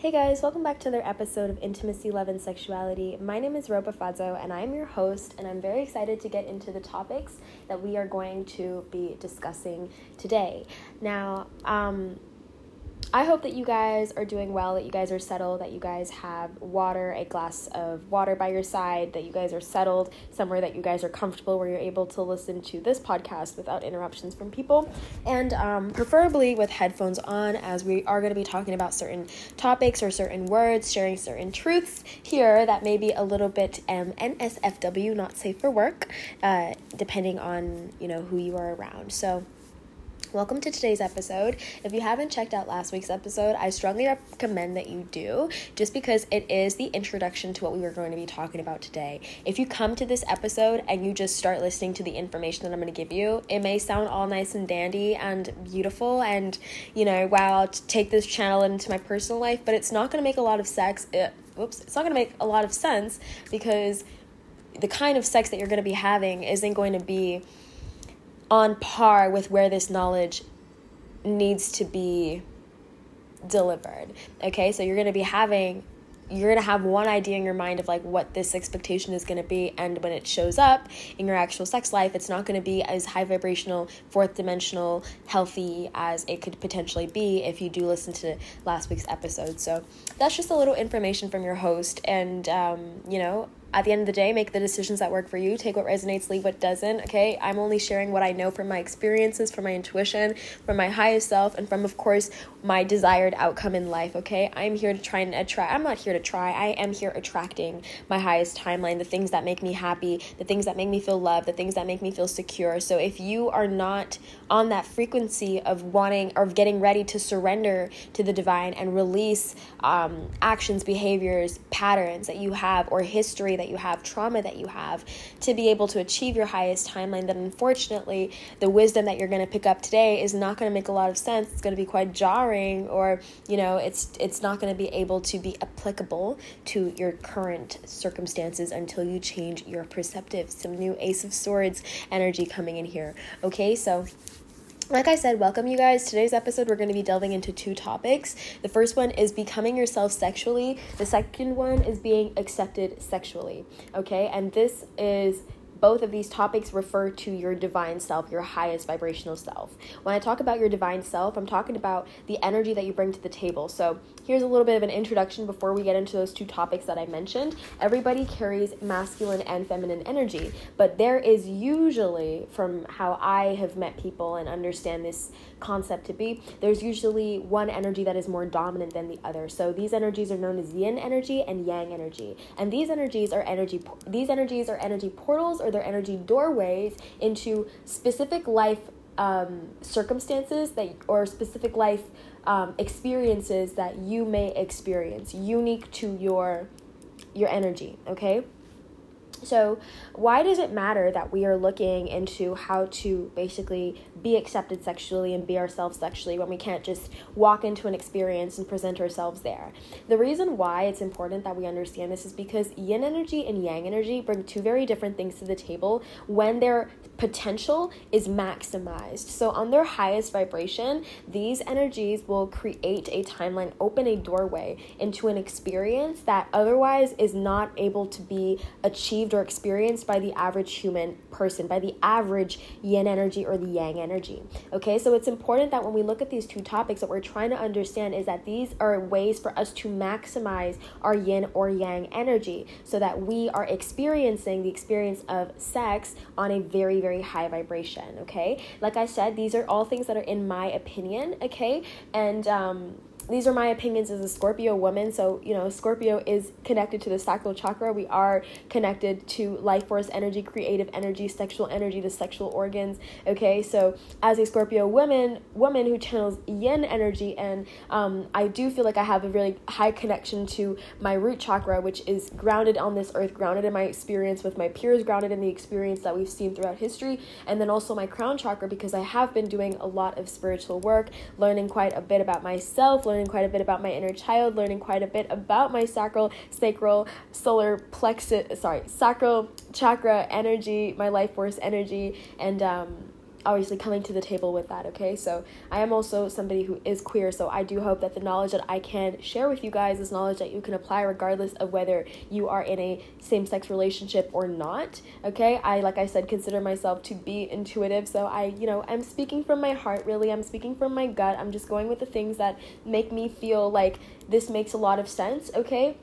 Hey guys, welcome back to another episode of Intimacy, Love, and Sexuality. My name is Ropafadzo, and I'm your host, and I'm very excited to get into the topics that we are going to be discussing today. Now, um, I hope that you guys are doing well, that you guys are settled, that you guys have water, a glass of water by your side, that you guys are settled somewhere that you guys are comfortable where you're able to listen to this podcast without interruptions from people, and um, preferably with headphones on, as we are going to be talking about certain topics or certain words, sharing certain truths here that may be a little bit um, NSFW, not safe for work, uh, depending on you know who you are around. So. Welcome to today's episode. If you haven't checked out last week's episode, I strongly recommend that you do, just because it is the introduction to what we were going to be talking about today. If you come to this episode and you just start listening to the information that I'm going to give you, it may sound all nice and dandy and beautiful, and you know, wow, I'll take this channel into my personal life, but it's not going to make a lot of sex. It, uh, whoops, it's not going to make a lot of sense because the kind of sex that you're going to be having isn't going to be on par with where this knowledge needs to be delivered. Okay, so you're going to be having you're going to have one idea in your mind of like what this expectation is going to be and when it shows up in your actual sex life it's not going to be as high vibrational fourth dimensional healthy as it could potentially be if you do listen to last week's episode so that's just a little information from your host and um, you know at the end of the day, make the decisions that work for you. Take what resonates, leave what doesn't. Okay. I'm only sharing what I know from my experiences, from my intuition, from my highest self, and from, of course, my desired outcome in life. Okay. I'm here to try and attract, I'm not here to try. I am here attracting my highest timeline, the things that make me happy, the things that make me feel loved, the things that make me feel secure. So if you are not on that frequency of wanting or getting ready to surrender to the divine and release um, actions, behaviors, patterns that you have, or history that you have, trauma that you have, to be able to achieve your highest timeline, then unfortunately, the wisdom that you're going to pick up today is not going to make a lot of sense. It's going to be quite jarring, or you know, it's it's not going to be able to be applicable to your current circumstances until you change your perceptive. Some new Ace of Swords energy coming in here. Okay, so like I said, welcome you guys. Today's episode, we're going to be delving into two topics. The first one is becoming yourself sexually, the second one is being accepted sexually. Okay, and this is both of these topics refer to your divine self, your highest vibrational self. When I talk about your divine self, I'm talking about the energy that you bring to the table. So, here's a little bit of an introduction before we get into those two topics that I mentioned. Everybody carries masculine and feminine energy, but there is usually, from how I have met people and understand this concept to be, there's usually one energy that is more dominant than the other. So, these energies are known as yin energy and yang energy. And these energies are energy these energies are energy portals or or their energy doorways into specific life um, circumstances that or specific life um, experiences that you may experience unique to your your energy okay so, why does it matter that we are looking into how to basically be accepted sexually and be ourselves sexually when we can't just walk into an experience and present ourselves there? The reason why it's important that we understand this is because yin energy and yang energy bring two very different things to the table when their potential is maximized. So, on their highest vibration, these energies will create a timeline, open a doorway into an experience that otherwise is not able to be achieved or experienced by the average human person, by the average yin energy or the yang energy. Okay, so it's important that when we look at these two topics, what we're trying to understand is that these are ways for us to maximize our yin or yang energy so that we are experiencing the experience of sex on a very, very high vibration. Okay, like I said, these are all things that are in my opinion. Okay, and um, these are my opinions as a Scorpio woman. So, you know, Scorpio is connected to the sacral chakra. We are connected to life force energy, creative energy, sexual energy, the sexual organs. Okay, so as a Scorpio woman, woman who channels yin energy, and um, I do feel like I have a really high connection to my root chakra, which is grounded on this earth, grounded in my experience with my peers, grounded in the experience that we've seen throughout history, and then also my crown chakra because I have been doing a lot of spiritual work, learning quite a bit about myself, learning learning quite a bit about my inner child, learning quite a bit about my sacral, sacral, solar plexus, sorry, sacral chakra energy, my life force energy, and um, obviously coming to the table with that okay? So i am also somebody who is queer so i do hope that the knowledge that i can share with you guys is knowledge that you can apply regardless of whether you are in a same-sex relationship or not okay? I like i said consider myself to be intuitive so i you know i'm speaking from my heart really. I'm speaking from my gut. I'm just going with the things that make me feel like this makes a lot of sense okay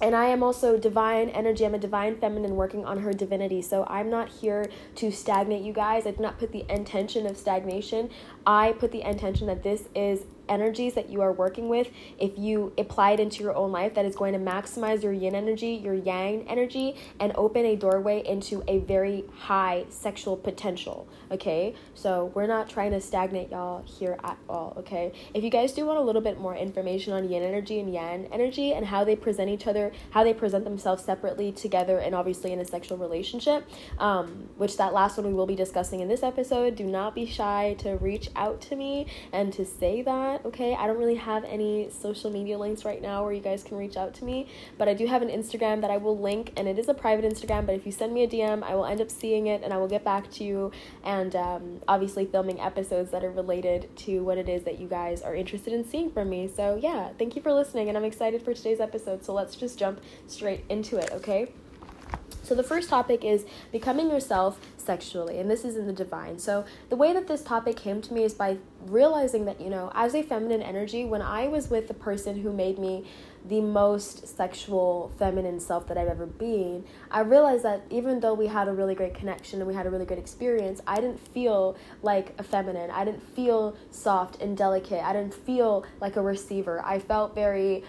and I am also divine energy. I'm a divine feminine working on her divinity. So I'm not here to stagnate you guys. I did not put the intention of stagnation. I put the intention that this is energies that you are working with, if you apply it into your own life, that is going to maximize your yin energy, your yang energy, and open a doorway into a very high sexual potential. Okay, so we're not trying to stagnate y'all here at all. Okay, if you guys do want a little bit more information on yin energy and yang energy and how they present each other, how they present themselves separately, together, and obviously in a sexual relationship, um, which that last one we will be discussing in this episode, do not be shy to reach out to me and to say that okay? I don't really have any social media links right now where you guys can reach out to me, but I do have an Instagram that I will link, and it is a private Instagram, but if you send me a DM, I will end up seeing it and I will get back to you and um, obviously filming episodes that are related to what it is that you guys are interested in seeing from me. So, yeah, thank you for listening, and I'm excited for today's episode. So, let's just jump straight into it, okay? So, the first topic is becoming yourself sexually, and this is in the divine. So, the way that this topic came to me is by realizing that, you know, as a feminine energy, when I was with the person who made me the most sexual feminine self that I've ever been, I realized that even though we had a really great connection and we had a really good experience, I didn't feel like a feminine. I didn't feel soft and delicate. I didn't feel like a receiver. I felt very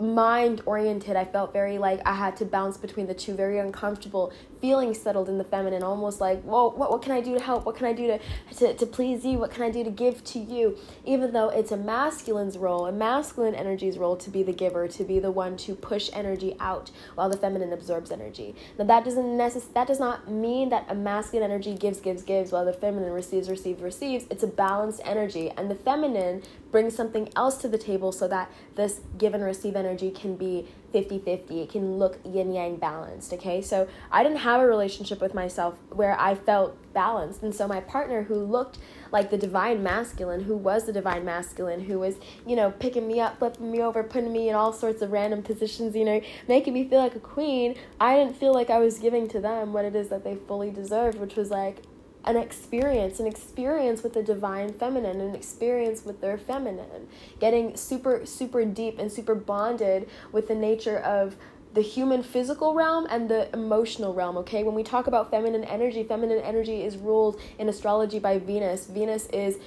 mind oriented. I felt very like I had to bounce between the two, very uncomfortable, feeling settled in the feminine, almost like, well, what, what can I do to help? What can I do to, to, to please you? What can I do to give to you? Even though it's a masculine's role, a masculine energy's role to be the giver, to be the one to push energy out while the feminine absorbs energy. Now that doesn't necess- that does not mean that a masculine energy gives, gives, gives while the feminine receives, receives, receives. It's a balanced energy. And the feminine brings something else to the table so that this give and receive energy can be 50 50. It can look yin yang balanced, okay? So I didn't have a relationship with myself where I felt balanced. And so my partner, who looked like the divine masculine, who was the divine masculine, who was, you know, picking me up, flipping me over, putting me in all sorts of random positions, you know, making me feel like a queen, I didn't feel like I was giving to them what it is that they fully deserved, which was like an experience, an experience with the divine feminine, an experience with their feminine, getting super, super deep and super bonded with the nature of the human physical realm and the emotional realm, okay? When we talk about feminine energy, feminine energy is ruled in astrology by Venus. Venus is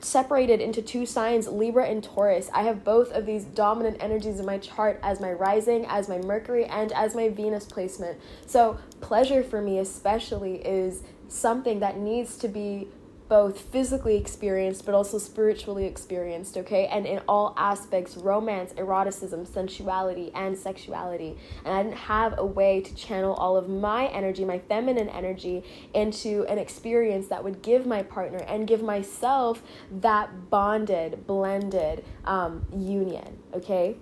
separated into two signs, Libra and Taurus. I have both of these dominant energies in my chart as my rising, as my Mercury, and as my Venus placement. So, pleasure for me, especially, is something that needs to be both physically experienced but also spiritually experienced, okay? And in all aspects romance, eroticism, sensuality, and sexuality. And I didn't have a way to channel all of my energy, my feminine energy, into an experience that would give my partner and give myself that bonded, blended um, union, okay?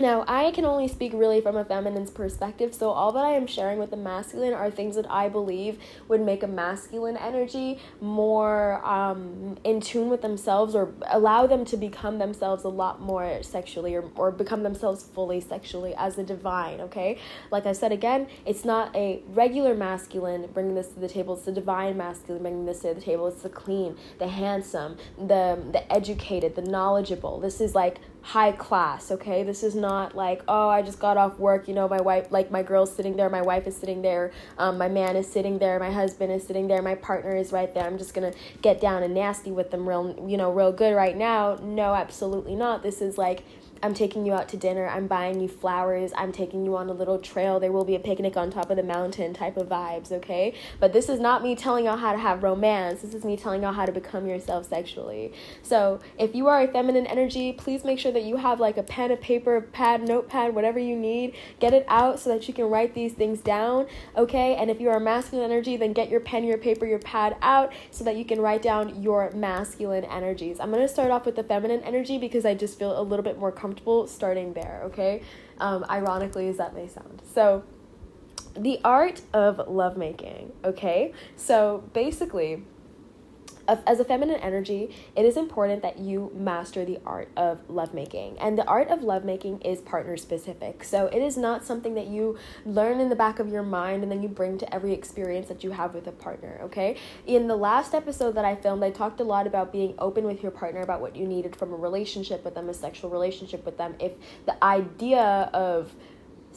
Now, I can only speak really from a feminine's perspective, so all that I am sharing with the masculine are things that I believe would make a masculine energy more um, in tune with themselves or allow them to become themselves a lot more sexually or, or become themselves fully sexually as a divine, okay? Like I said again, it's not a regular masculine bringing this to the table, it's the divine masculine bringing this to the table. It's the clean, the handsome, the, the educated, the knowledgeable. This is like high class, okay? This is not like, oh, I just got off work, you know, my wife, like my girl's sitting there, my wife is sitting there, um, my man is sitting there, my husband is sitting there, my partner is right there. I'm just gonna get down and nasty with them real, you know, real good right now. No, absolutely not. This is like, I'm taking you out to dinner, I'm buying you flowers, I'm taking you on a little trail, there will be a picnic on top of the mountain type of vibes, okay? But this is not me telling y'all how to have romance, this is me telling y'all how to become yourself sexually. So if you are a feminine energy, please make sure that you have like a pen, a paper, pad, notepad, whatever you need. Get it out so that you can write these things down, okay? And if you are masculine energy, then get your pen, your paper, your pad out so that you can write down your masculine energies. I'm gonna start off with the feminine energy because I just feel a little bit more comfortable comfortable starting there, okay? Um, ironically, as that may sound. So, the art of lovemaking, okay? So, basically, as a feminine energy, it is important that you master the art of lovemaking. And the art of lovemaking is partner specific. So it is not something that you learn in the back of your mind and then you bring to every experience that you have with a partner, okay? In the last episode that I filmed, I talked a lot about being open with your partner about what you needed from a relationship with them, a sexual relationship with them. If the idea of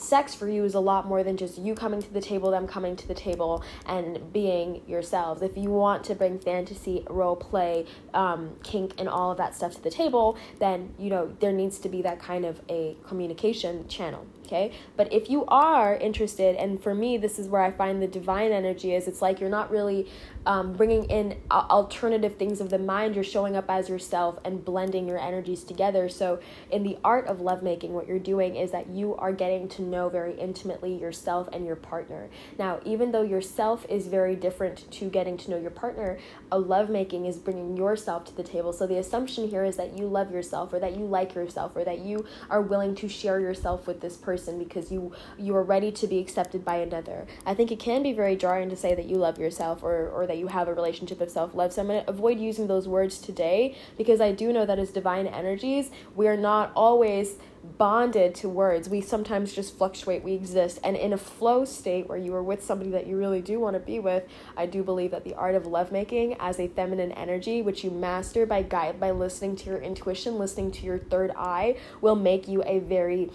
sex for you is a lot more than just you coming to the table, them coming to the table, and being yourselves. If you want to bring fantasy, role play, um, kink, and all of that stuff to the table, then you know there needs to be that kind of a communication channel okay? But if you are interested, and for me, this is where I find the divine energy is it's like you're not really um, bringing in alternative things of the mind, you're showing up as yourself and blending your energies together. So, in the art of lovemaking, what you're doing is that you are getting to know very intimately yourself and your partner. Now, even though yourself is very different to getting to know your partner, a lovemaking is bringing yourself to the table. So, the assumption here is that you love yourself or that you like yourself or that you are willing to share yourself with this person person because you you are ready to be accepted by another. I think it can be very jarring to say that you love yourself or or that you have a relationship of self-love. So I'm going to avoid using those words today because I do know that as divine energies, we are not always bonded to words. We sometimes just fluctuate, we exist. And in a flow state where you are with somebody that you really do want to be with, I do believe that the art of lovemaking as a feminine energy, which you master by guide by listening to your intuition, listening to your third eye, will make you a very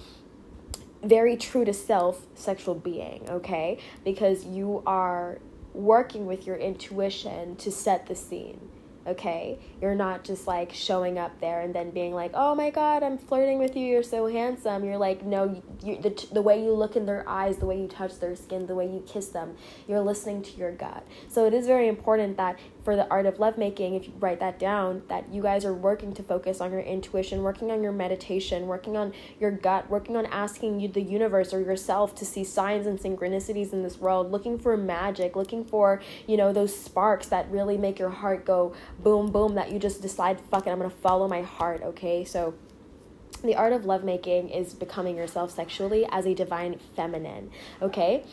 very true to self sexual being, okay? Because you are working with your intuition to set the scene okay? You're not just like showing up there and then being like, oh my god, I'm flirting with you, you're so handsome. You're like, no, you, the, the way you look in their eyes, the way you touch their skin, the way you kiss them, you're listening to your gut. So it is very important that for the art of lovemaking, if you write that down, that you guys are working to focus on your intuition, working on your meditation, working on your gut, working on asking you, the universe or yourself to see signs and synchronicities in this world, looking for magic, looking for, you know, those sparks that really make your heart go boom, boom, that you just decide, fuck it, I'm gonna follow my heart, okay? So, the art of lovemaking is becoming yourself sexually as a divine feminine, okay?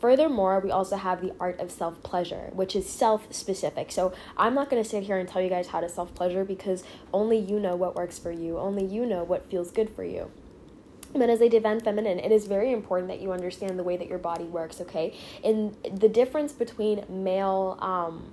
Furthermore, we also have the art of self pleasure, which is self specific. So, I'm not going to sit here and tell you guys how to self pleasure because only you know what works for you, only you know what feels good for you. But as a divine feminine, it is very important that you understand the way that your body works, okay? And the difference between male, um,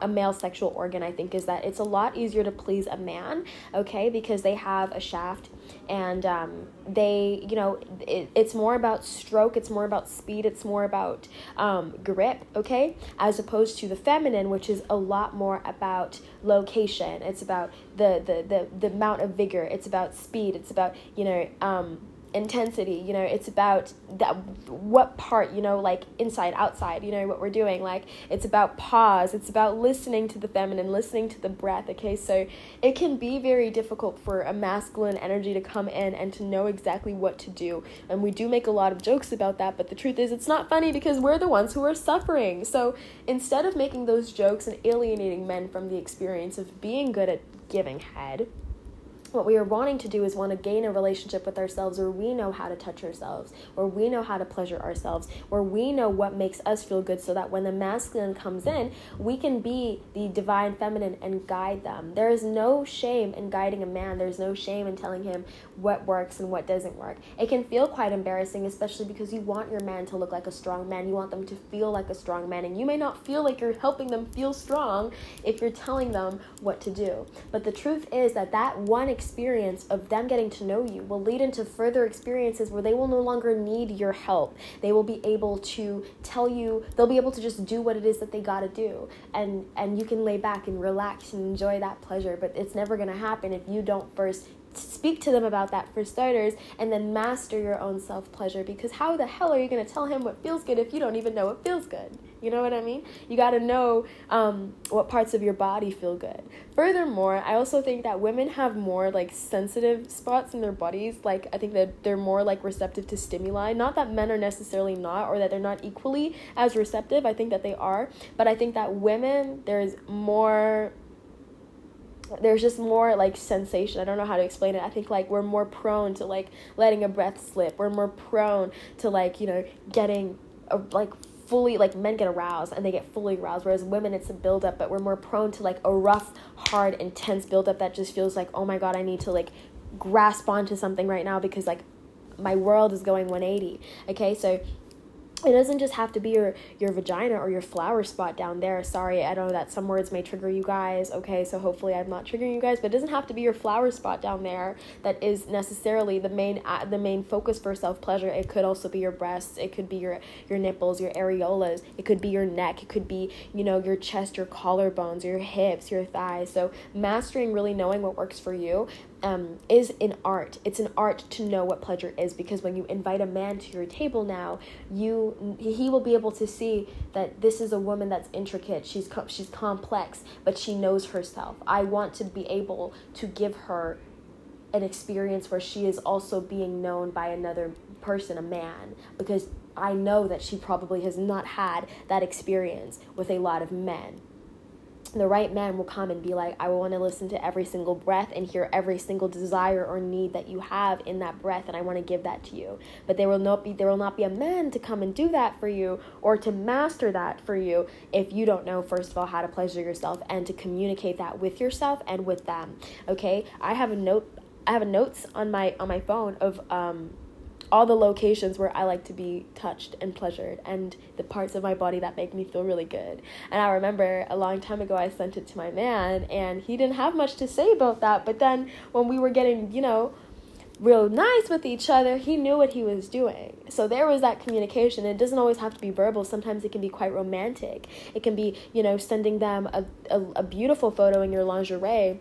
a male sexual organ, I think, is that it's a lot easier to please a man, okay, because they have a shaft and um, they, you know, it, it's more about stroke, it's more about speed, it's more about um, grip, okay, as opposed to the feminine, which is a lot more about location. It's about the the the, the amount of vigor. It's about speed. It's about you know. Um, intensity you know it's about that what part you know like inside outside you know what we're doing. Like it's about pause. It's about listening to the feminine listening to the breath okay? So it can be very difficult for a masculine energy to come in and to know exactly what to do. And we do make a lot of jokes about that but the truth is it's not funny because we're the ones who are suffering. So instead of making those jokes and alienating men from the experience of being good at giving head what we are wanting to do is want to gain a relationship with ourselves where we know how to touch ourselves, where we know how to pleasure ourselves, where we know what makes us feel good so that when the masculine comes in, we can be the divine feminine and guide them. There is no shame in guiding a man, there's no shame in telling him what works and what doesn't work. It can feel quite embarrassing, especially because you want your man to look like a strong man, you want them to feel like a strong man, and you may not feel like you're helping them feel strong if you're telling them what to do. But the truth is that that one experience of them getting to know you will lead into further experiences where they will no longer need your help. They will be able to tell you, they'll be able to just do what it is that they got to do. And and you can lay back and relax and enjoy that pleasure, but it's never going to happen if you don't first speak to them about that for starters and then master your own self pleasure because how the hell are you going to tell him what feels good if you don't even know what feels good you know what I mean? You got to know um, what parts of your body feel good. Furthermore, I also think that women have more like sensitive spots in their bodies. Like, I think that they're more like receptive to stimuli. Not that men are necessarily not or that they're not equally as receptive. I think that they are. But I think that women, there's more there's just more like sensation. I don't know how to explain it. I think like we're more prone to like letting a breath slip. We're more prone to like, you know, getting a, like fully like men get aroused and they get fully aroused whereas women it's a buildup but we're more prone to like a rough hard intense buildup that just feels like oh my god i need to like grasp onto something right now because like my world is going 180 okay so it doesn't just have to be your your vagina or your flower spot down there. Sorry i know that some words may trigger you guys. Okay so hopefully i'm not triggering you guys but it doesn't have to be your flower spot down there that is necessarily the main uh, the main focus for self pleasure it could also be your breasts. It could be your your nipples your areolas. It could be your neck. It could be you know your chest your collarbones your hips your thighs. So mastering really knowing what works for you um, is an art. It's an art to know what pleasure is because when you invite a man to your table now, you he will be able to see that this is a woman that's intricate. She's she's complex, but she knows herself. I want to be able to give her an experience where she is also being known by another person, a man, because I know that she probably has not had that experience with a lot of men the right man will come and be like, I want to listen to every single breath and hear every single desire or need that you have in that breath, and I want to give that to you. But there will not be there will not be a man to come and do that for you or to master that for you if you don't know first of all how to pleasure yourself and to communicate that with yourself and with them. Okay, I have a note. I have a notes on my on my phone of um all the locations where I like to be touched and pleasured and the parts of my body that make me feel really good. And I remember a long time ago I sent it to my man and he didn't have much to say about that, but then when we were getting, you know, real nice with each other, he knew what he was doing. So there was that communication. It doesn't always have to be verbal. Sometimes it can be quite romantic. It can be, you know, sending them a, a, a beautiful photo in your lingerie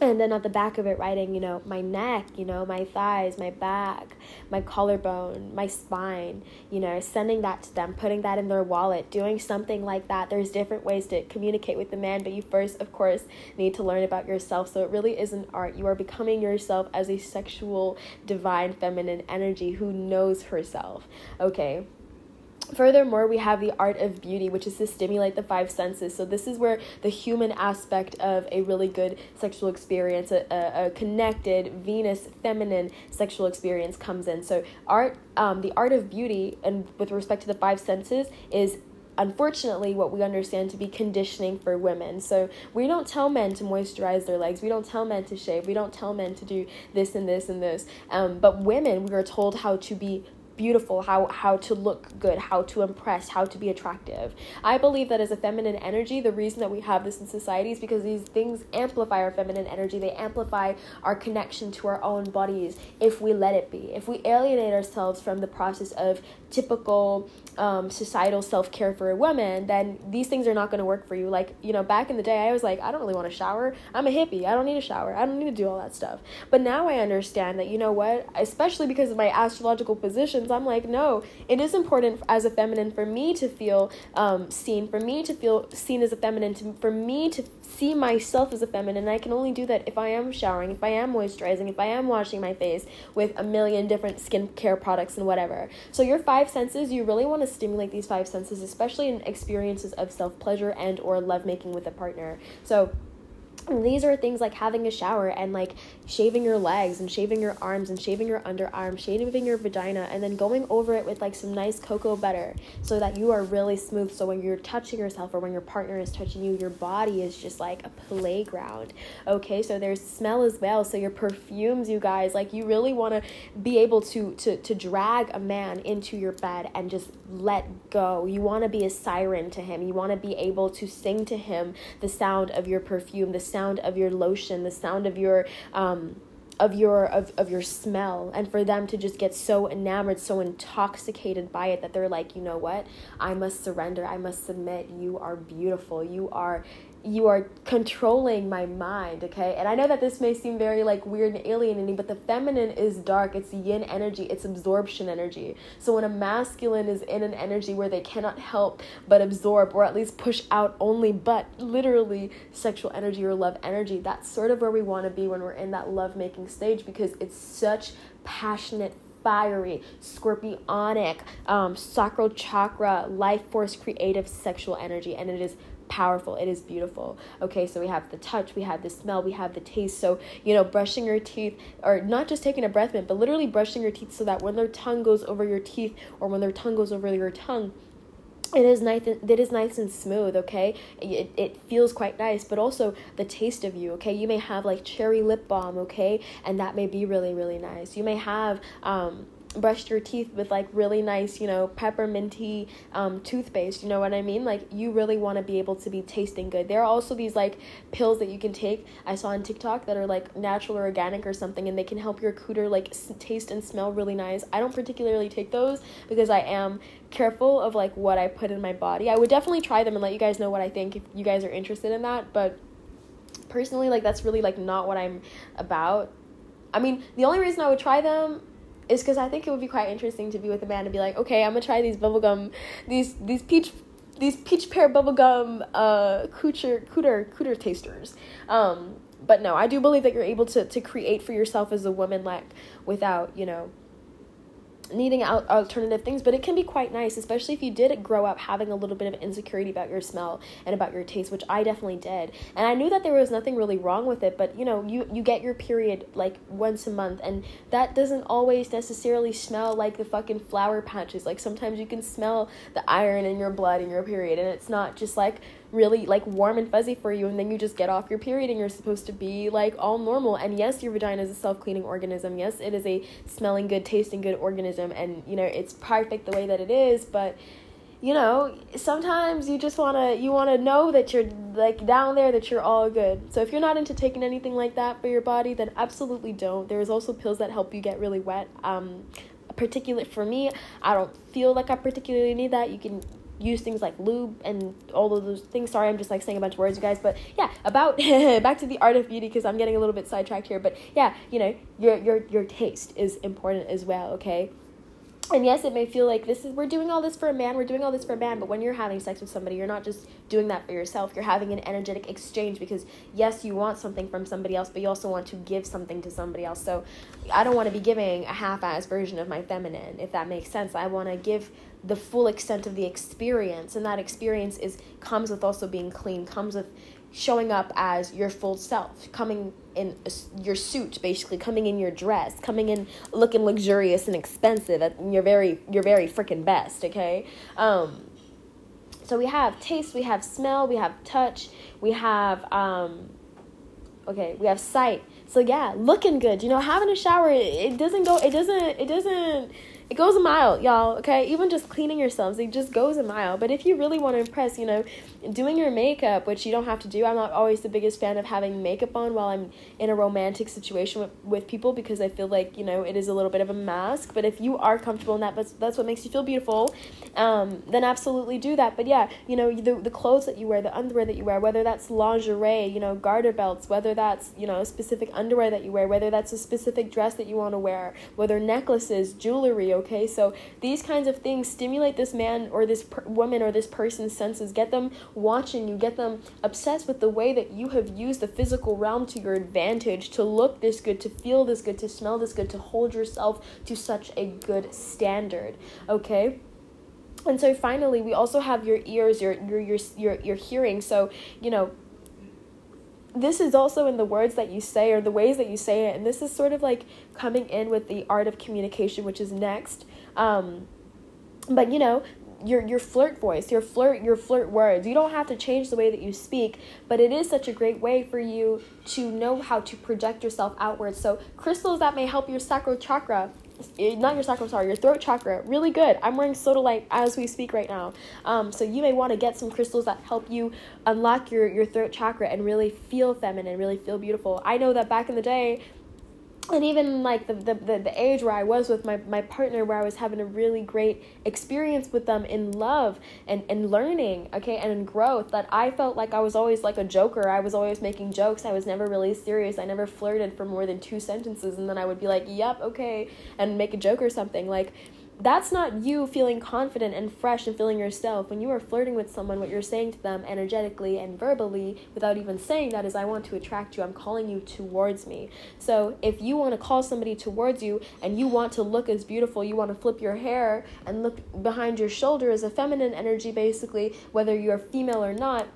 and then at the back of it writing you know my neck you know my thighs my back my collarbone my spine you know sending that to them putting that in their wallet doing something like that. There's different ways to communicate with the man but you first of course need to learn about yourself. So it really is an art. You are becoming yourself as a sexual divine feminine energy who knows herself. Okay Furthermore, we have the art of beauty, which is to stimulate the five senses. So, this is where the human aspect of a really good sexual experience, a, a, a connected Venus feminine sexual experience comes in. So, art, um, the art of beauty, and with respect to the five senses, is unfortunately what we understand to be conditioning for women. So we don't tell men to moisturize their legs. We don't tell men to shave. We don't tell men to do this and this and this. Um, but women, we are told how to be beautiful, how how to look good, how to impress, how to be attractive. I believe that as a feminine energy, the reason that we have this in society is because these things amplify our feminine energy. They amplify our connection to our own bodies if we let it be. If we alienate ourselves from the process of typical um, societal self care for a woman, then these things are not going to work for you. Like, you know, back in the day, I was like, I don't really want to shower. I'm a hippie. I don't need a shower. I don't need to do all that stuff. But now I understand that, you know what, especially because of my astrological positions, I'm like, no, it is important as a feminine for me to feel um, seen, for me to feel seen as a feminine, to, for me to see myself as a feminine. I can only do that if I am showering, if I am moisturizing, if I am washing my face with a million different skincare products and whatever. So your five senses, you really want to stimulate these five senses, especially in experiences of self pleasure and or lovemaking with a partner. So these are things like having a shower and like shaving your legs and shaving your arms and shaving your underarm, shaving your vagina, and then going over it with like some nice cocoa butter so that you are really smooth. So when you're touching yourself or when your partner is touching you, your body is just like a playground. Okay, so there's smell as well. So your perfumes, you guys, like you really want to be able to to to drag a man into your bed and just let go. You want to be a siren to him. You want to be able to sing to him the sound of your perfume, the sound of your lotion, the sound of your um, of your of, of your smell and for them to just get so enamored so intoxicated by it that they're like you know what? I must surrender. I must submit. You are beautiful. You are you are controlling my mind, okay? And I know that this may seem very like weird and alienating, but the feminine is dark. It's yin energy, it's absorption energy. So when a masculine is in an energy where they cannot help but absorb or at least push out only but literally sexual energy or love energy, that's sort of where we want to be when we're in that love making stage because it's such passionate fiery, scorpionic, um, sacral chakra, life force, creative, sexual energy, and it is powerful. It is beautiful. Okay, so we have the touch, we have the smell, we have the taste. So, you know, brushing your teeth, or not just taking a breath mint, but literally brushing your teeth so that when their tongue goes over your teeth or when their tongue goes over your tongue, it is nice it is nice and smooth okay it, it feels quite nice but also the taste of you okay you may have like cherry lip balm okay and that may be really really nice you may have um brushed your teeth with like really nice, you know, pepperminty um, toothpaste. You know what I mean? Like you really want to be able to be tasting good. There are also these like pills that you can take. I saw on TikTok that are like natural or organic or something, and they can help your cooter like s- taste and smell really nice. I don't particularly take those because I am careful of like what I put in my body. I would definitely try them and let you guys know what I think if you guys are interested in that. But personally, like that's really like not what I'm about. I mean, the only reason I would try them is because I think it would be quite interesting to be with a man and be like, okay, I'm gonna try these bubblegum, these these peach these peach pear bubblegum uh cooter cooter cooter tasters. Um, but no, I do believe that you're able to to create for yourself as a woman like without, you know, needing out alternative things, but it can be quite nice, especially if you did grow up having a little bit of insecurity about your smell and about your taste, which I definitely did. And I knew that there was nothing really wrong with it, but you know, you you get your period like once a month, and that doesn't always necessarily smell like the fucking flower patches. Like sometimes you can smell the iron in your blood in your period, and it's not just like really like warm and fuzzy for you and then you just get off your period and you're supposed to be like all normal. And yes your vagina is a self-cleaning organism. Yes it is a smelling good tasting good organism. And you know it's perfect the way that it is. But you know sometimes you just want to you want to know that you're like down there that you're all good. So if you're not into taking anything like that for your body then absolutely don't. There's also pills that help you get really wet. Um particular for me i don't feel like i particularly need that. You can use things like lube and all of those things. Sorry, I'm just like saying a bunch of words, you guys. But yeah, about back to the art of beauty because I'm getting a little bit sidetracked here. But yeah, you know, your your your taste is important as well. Okay. And yes, it may feel like this is we're doing all this for a man, we're doing all this for a man, but when you're having sex with somebody, you're not just doing that for yourself. You're having an energetic exchange because yes, you want something from somebody else, but you also want to give something to somebody else. So I don't want to be giving a half-ass version of my feminine, if that makes sense. I want to give the full extent of the experience and that experience is comes with also being clean comes with showing up as your full self coming in your suit basically coming in your dress coming in looking luxurious and expensive at your very your very freaking best okay? Um so we have taste we have smell we have touch we have um okay we have sight. So yeah looking good you know having a shower it, it doesn't go it doesn't it doesn't it goes a mile, y'all, okay? Even just cleaning yourselves, it just goes a mile. But if you really want to impress, you know, doing your makeup, which you don't have to do. I'm not always the biggest fan of having makeup on while I'm in a romantic situation with, with people because I feel like, you know, it is a little bit of a mask. But if you are comfortable in that, that's, that's what makes you feel beautiful, um, then absolutely do that. But yeah, you know, the, the clothes that you wear, the underwear that you wear, whether that's lingerie, you know, garter belts, whether that's, you know, specific underwear that you wear, whether that's a specific dress that you want to wear, whether necklaces, jewelry, okay? So these kinds of things stimulate this man or this per- woman or this person's senses, get them watching you, get them obsessed with the way that you have used the physical realm to your advantage to look this good, to feel this good, to smell this good, to hold yourself to such a good standard. Okay? And so finally, we also have your ears, your your your your, your hearing. So, you know, this is also in the words that you say or the ways that you say it and this is sort of like coming in with the art of communication which is next. Um, but you know your your flirt voice your flirt your flirt words you don't have to change the way that you speak but it is such a great way for you to know how to project yourself outwards. So crystals that may help your sacral chakra not your sacrum, sorry, your throat chakra. Really good. I'm wearing sodalite as we speak right now. Um, so you may want to get some crystals that help you unlock your, your throat chakra and really feel feminine, really feel beautiful. I know that back in the day, and even like the, the, the, the, age where I was with my, my partner where I was having a really great experience with them in love and, and learning, okay, and in growth that I felt like I was always like a joker. I was always making jokes. I was never really serious. I never flirted for more than two sentences and then I would be like, Yep, okay, and make a joke or something. Like that's not you feeling confident and fresh and feeling yourself. When you are flirting with someone, what you're saying to them energetically and verbally, without even saying that, is, I want to attract you. I'm calling you towards me. So if you want to call somebody towards you and you want to look as beautiful, you want to flip your hair and look behind your shoulder as a feminine energy, basically, whether you're female or not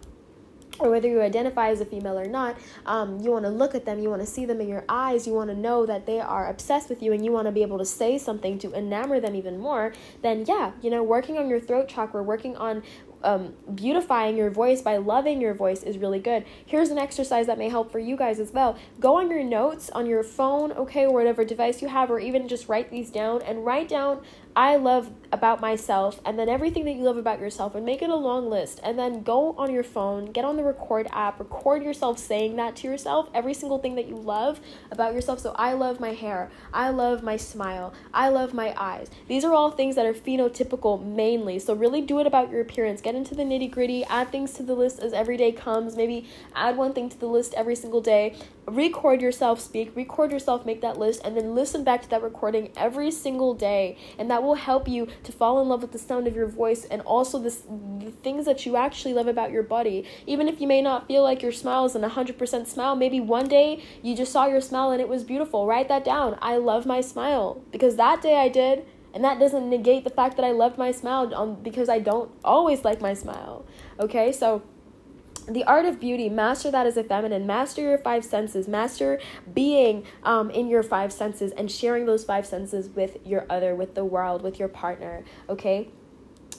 or whether you identify as a female or not, um, you want to look at them, you want to see them in your eyes, you want to know that they are obsessed with you, and you want to be able to say something to enamor them even more, then yeah, you know, working on your throat chakra, working on um, beautifying your voice by loving your voice is really good. Here's an exercise that may help for you guys as well. Go on your notes on your phone, okay, or whatever device you have, or even just write these down and write down I love about myself, and then everything that you love about yourself, and make it a long list. And then go on your phone, get on the record app, record yourself saying that to yourself, every single thing that you love about yourself. So, I love my hair, I love my smile, I love my eyes. These are all things that are phenotypical mainly. So, really do it about your appearance. Get into the nitty gritty, add things to the list as every day comes. Maybe add one thing to the list every single day. Record yourself speak, record yourself make that list, and then listen back to that recording every single day. And that will help you to fall in love with the sound of your voice and also this, the things that you actually love about your body. Even if you may not feel like your smile is an 100% smile, maybe one day you just saw your smile and it was beautiful. Write that down. I love my smile because that day I did. And that doesn't negate the fact that I loved my smile um, because I don't always like my smile. Okay, so the art of beauty. Master that as a feminine. Master your five senses. Master being um, in your five senses and sharing those five senses with your other with the world with your partner. Okay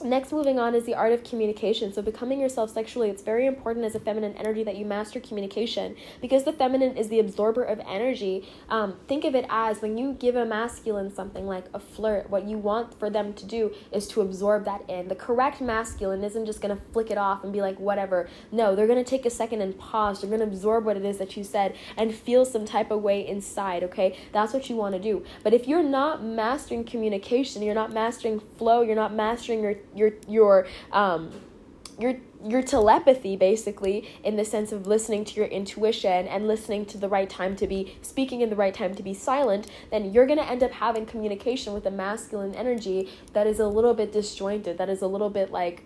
Next, moving on is the art of communication. So, becoming yourself sexually, it's very important as a feminine energy that you master communication because the feminine is the absorber of energy. Um, think of it as when you give a masculine something like a flirt, what you want for them to do is to absorb that in. The correct masculine isn't just going to flick it off and be like, whatever. No, they're going to take a second and pause. They're going to absorb what it is that you said and feel some type of way inside, okay? That's what you want to do. But if you're not mastering communication, you're not mastering flow, you're not mastering your your your um your your telepathy basically in the sense of listening to your intuition and listening to the right time to be speaking in the right time to be silent then you're going to end up having communication with a masculine energy that is a little bit disjointed that is a little bit like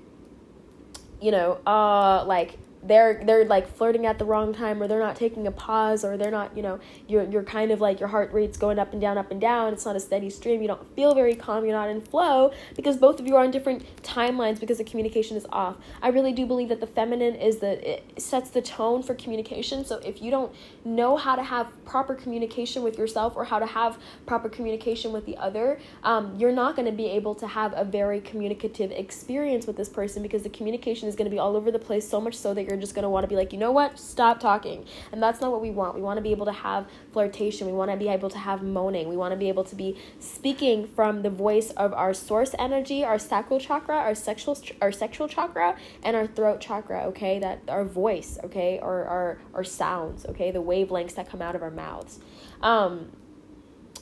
you know uh like they're they're like flirting at the wrong time or they're not taking a pause or they're not you know you're you're kind of like your heart rate's going up and down up and down. It's not a steady stream. You don't feel very calm. You're not in flow because both of you are on different timelines because the communication is off. I really do believe that the feminine is that it sets the tone for communication. So if you don't know how to have proper communication with yourself or how to have proper communication with the other um, you're not going to be able to have a very communicative experience with this person because the communication is going to be all over the place so much so that you're just going to want to be like, you know what, stop talking. And that's not what we want. We want to be able to have flirtation. We want to be able to have moaning. We want to be able to be speaking from the voice of our source energy, our sacral chakra, our sexual, our sexual chakra, and our throat chakra, okay? That our voice, okay? Or our, our sounds, okay? The wavelengths that come out of our mouths. Um,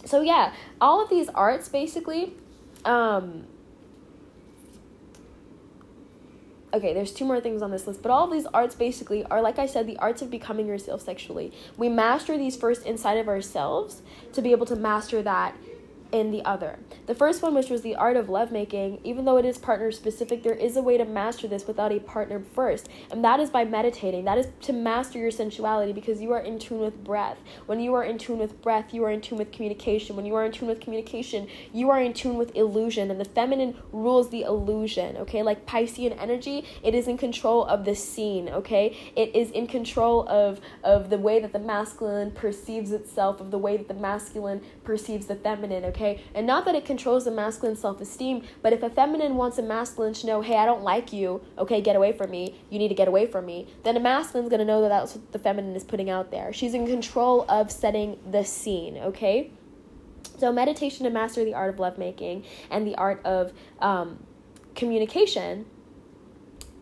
so yeah, all of these arts basically um, okay, there's two more things on this list, but all of these arts basically are, like I said, the arts of becoming yourself sexually. We master these first inside of ourselves to be able to master that in the other. The first one, which was the art of lovemaking, even though it is partner specific, there is a way to master this without a partner first, and that is by meditating. That is to master your sensuality because you are in tune with breath. When you are in tune with breath, you are in tune with communication. When you are in tune with communication, you are in tune with illusion, and the feminine rules the illusion, okay? Like Piscean energy, it is in control of the scene, okay? It is in control of, of the way that the masculine perceives itself, of the way that the masculine perceives the feminine, okay? Okay? And not that it controls the masculine self esteem, but if a feminine wants a masculine to know, hey, I don't like you, okay, get away from me, you need to get away from me, then a masculine's gonna know that that's what the feminine is putting out there. She's in control of setting the scene, okay? So, meditation to master the art of lovemaking and the art of um, communication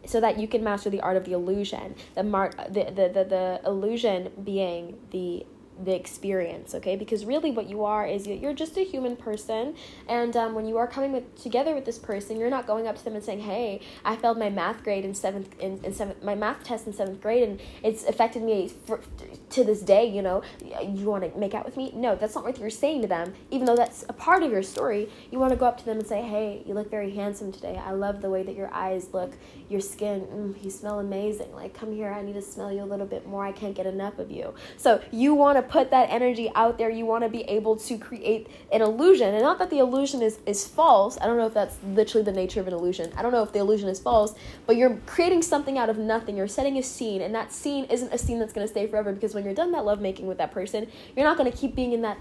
so that you can master the art of the illusion the mar- the, the, the, the illusion being the the experience okay? Because really what you are is you're just a human person and um, when you are coming with, together with this person you're not going up to them and saying hey i failed my math grade in seventh in, in seventh my math test in seventh grade and it's affected me for, to this day you know you want to make out with me no that's not what you're saying to them even though that's a part of your story you want to go up to them and say hey you look very handsome today i love the way that your eyes look your skin mm, you smell amazing like come here i need to smell you a little bit more i can't get enough of you so you want to put that energy out there. You want to be able to create an illusion. And not that the illusion is, is false. I don't know if that's literally the nature of an illusion. I don't know if the illusion is false, but you're creating something out of nothing. You're setting a scene, and that scene isn't a scene that's going to stay forever because when you're done that lovemaking with that person, you're not going to keep being in that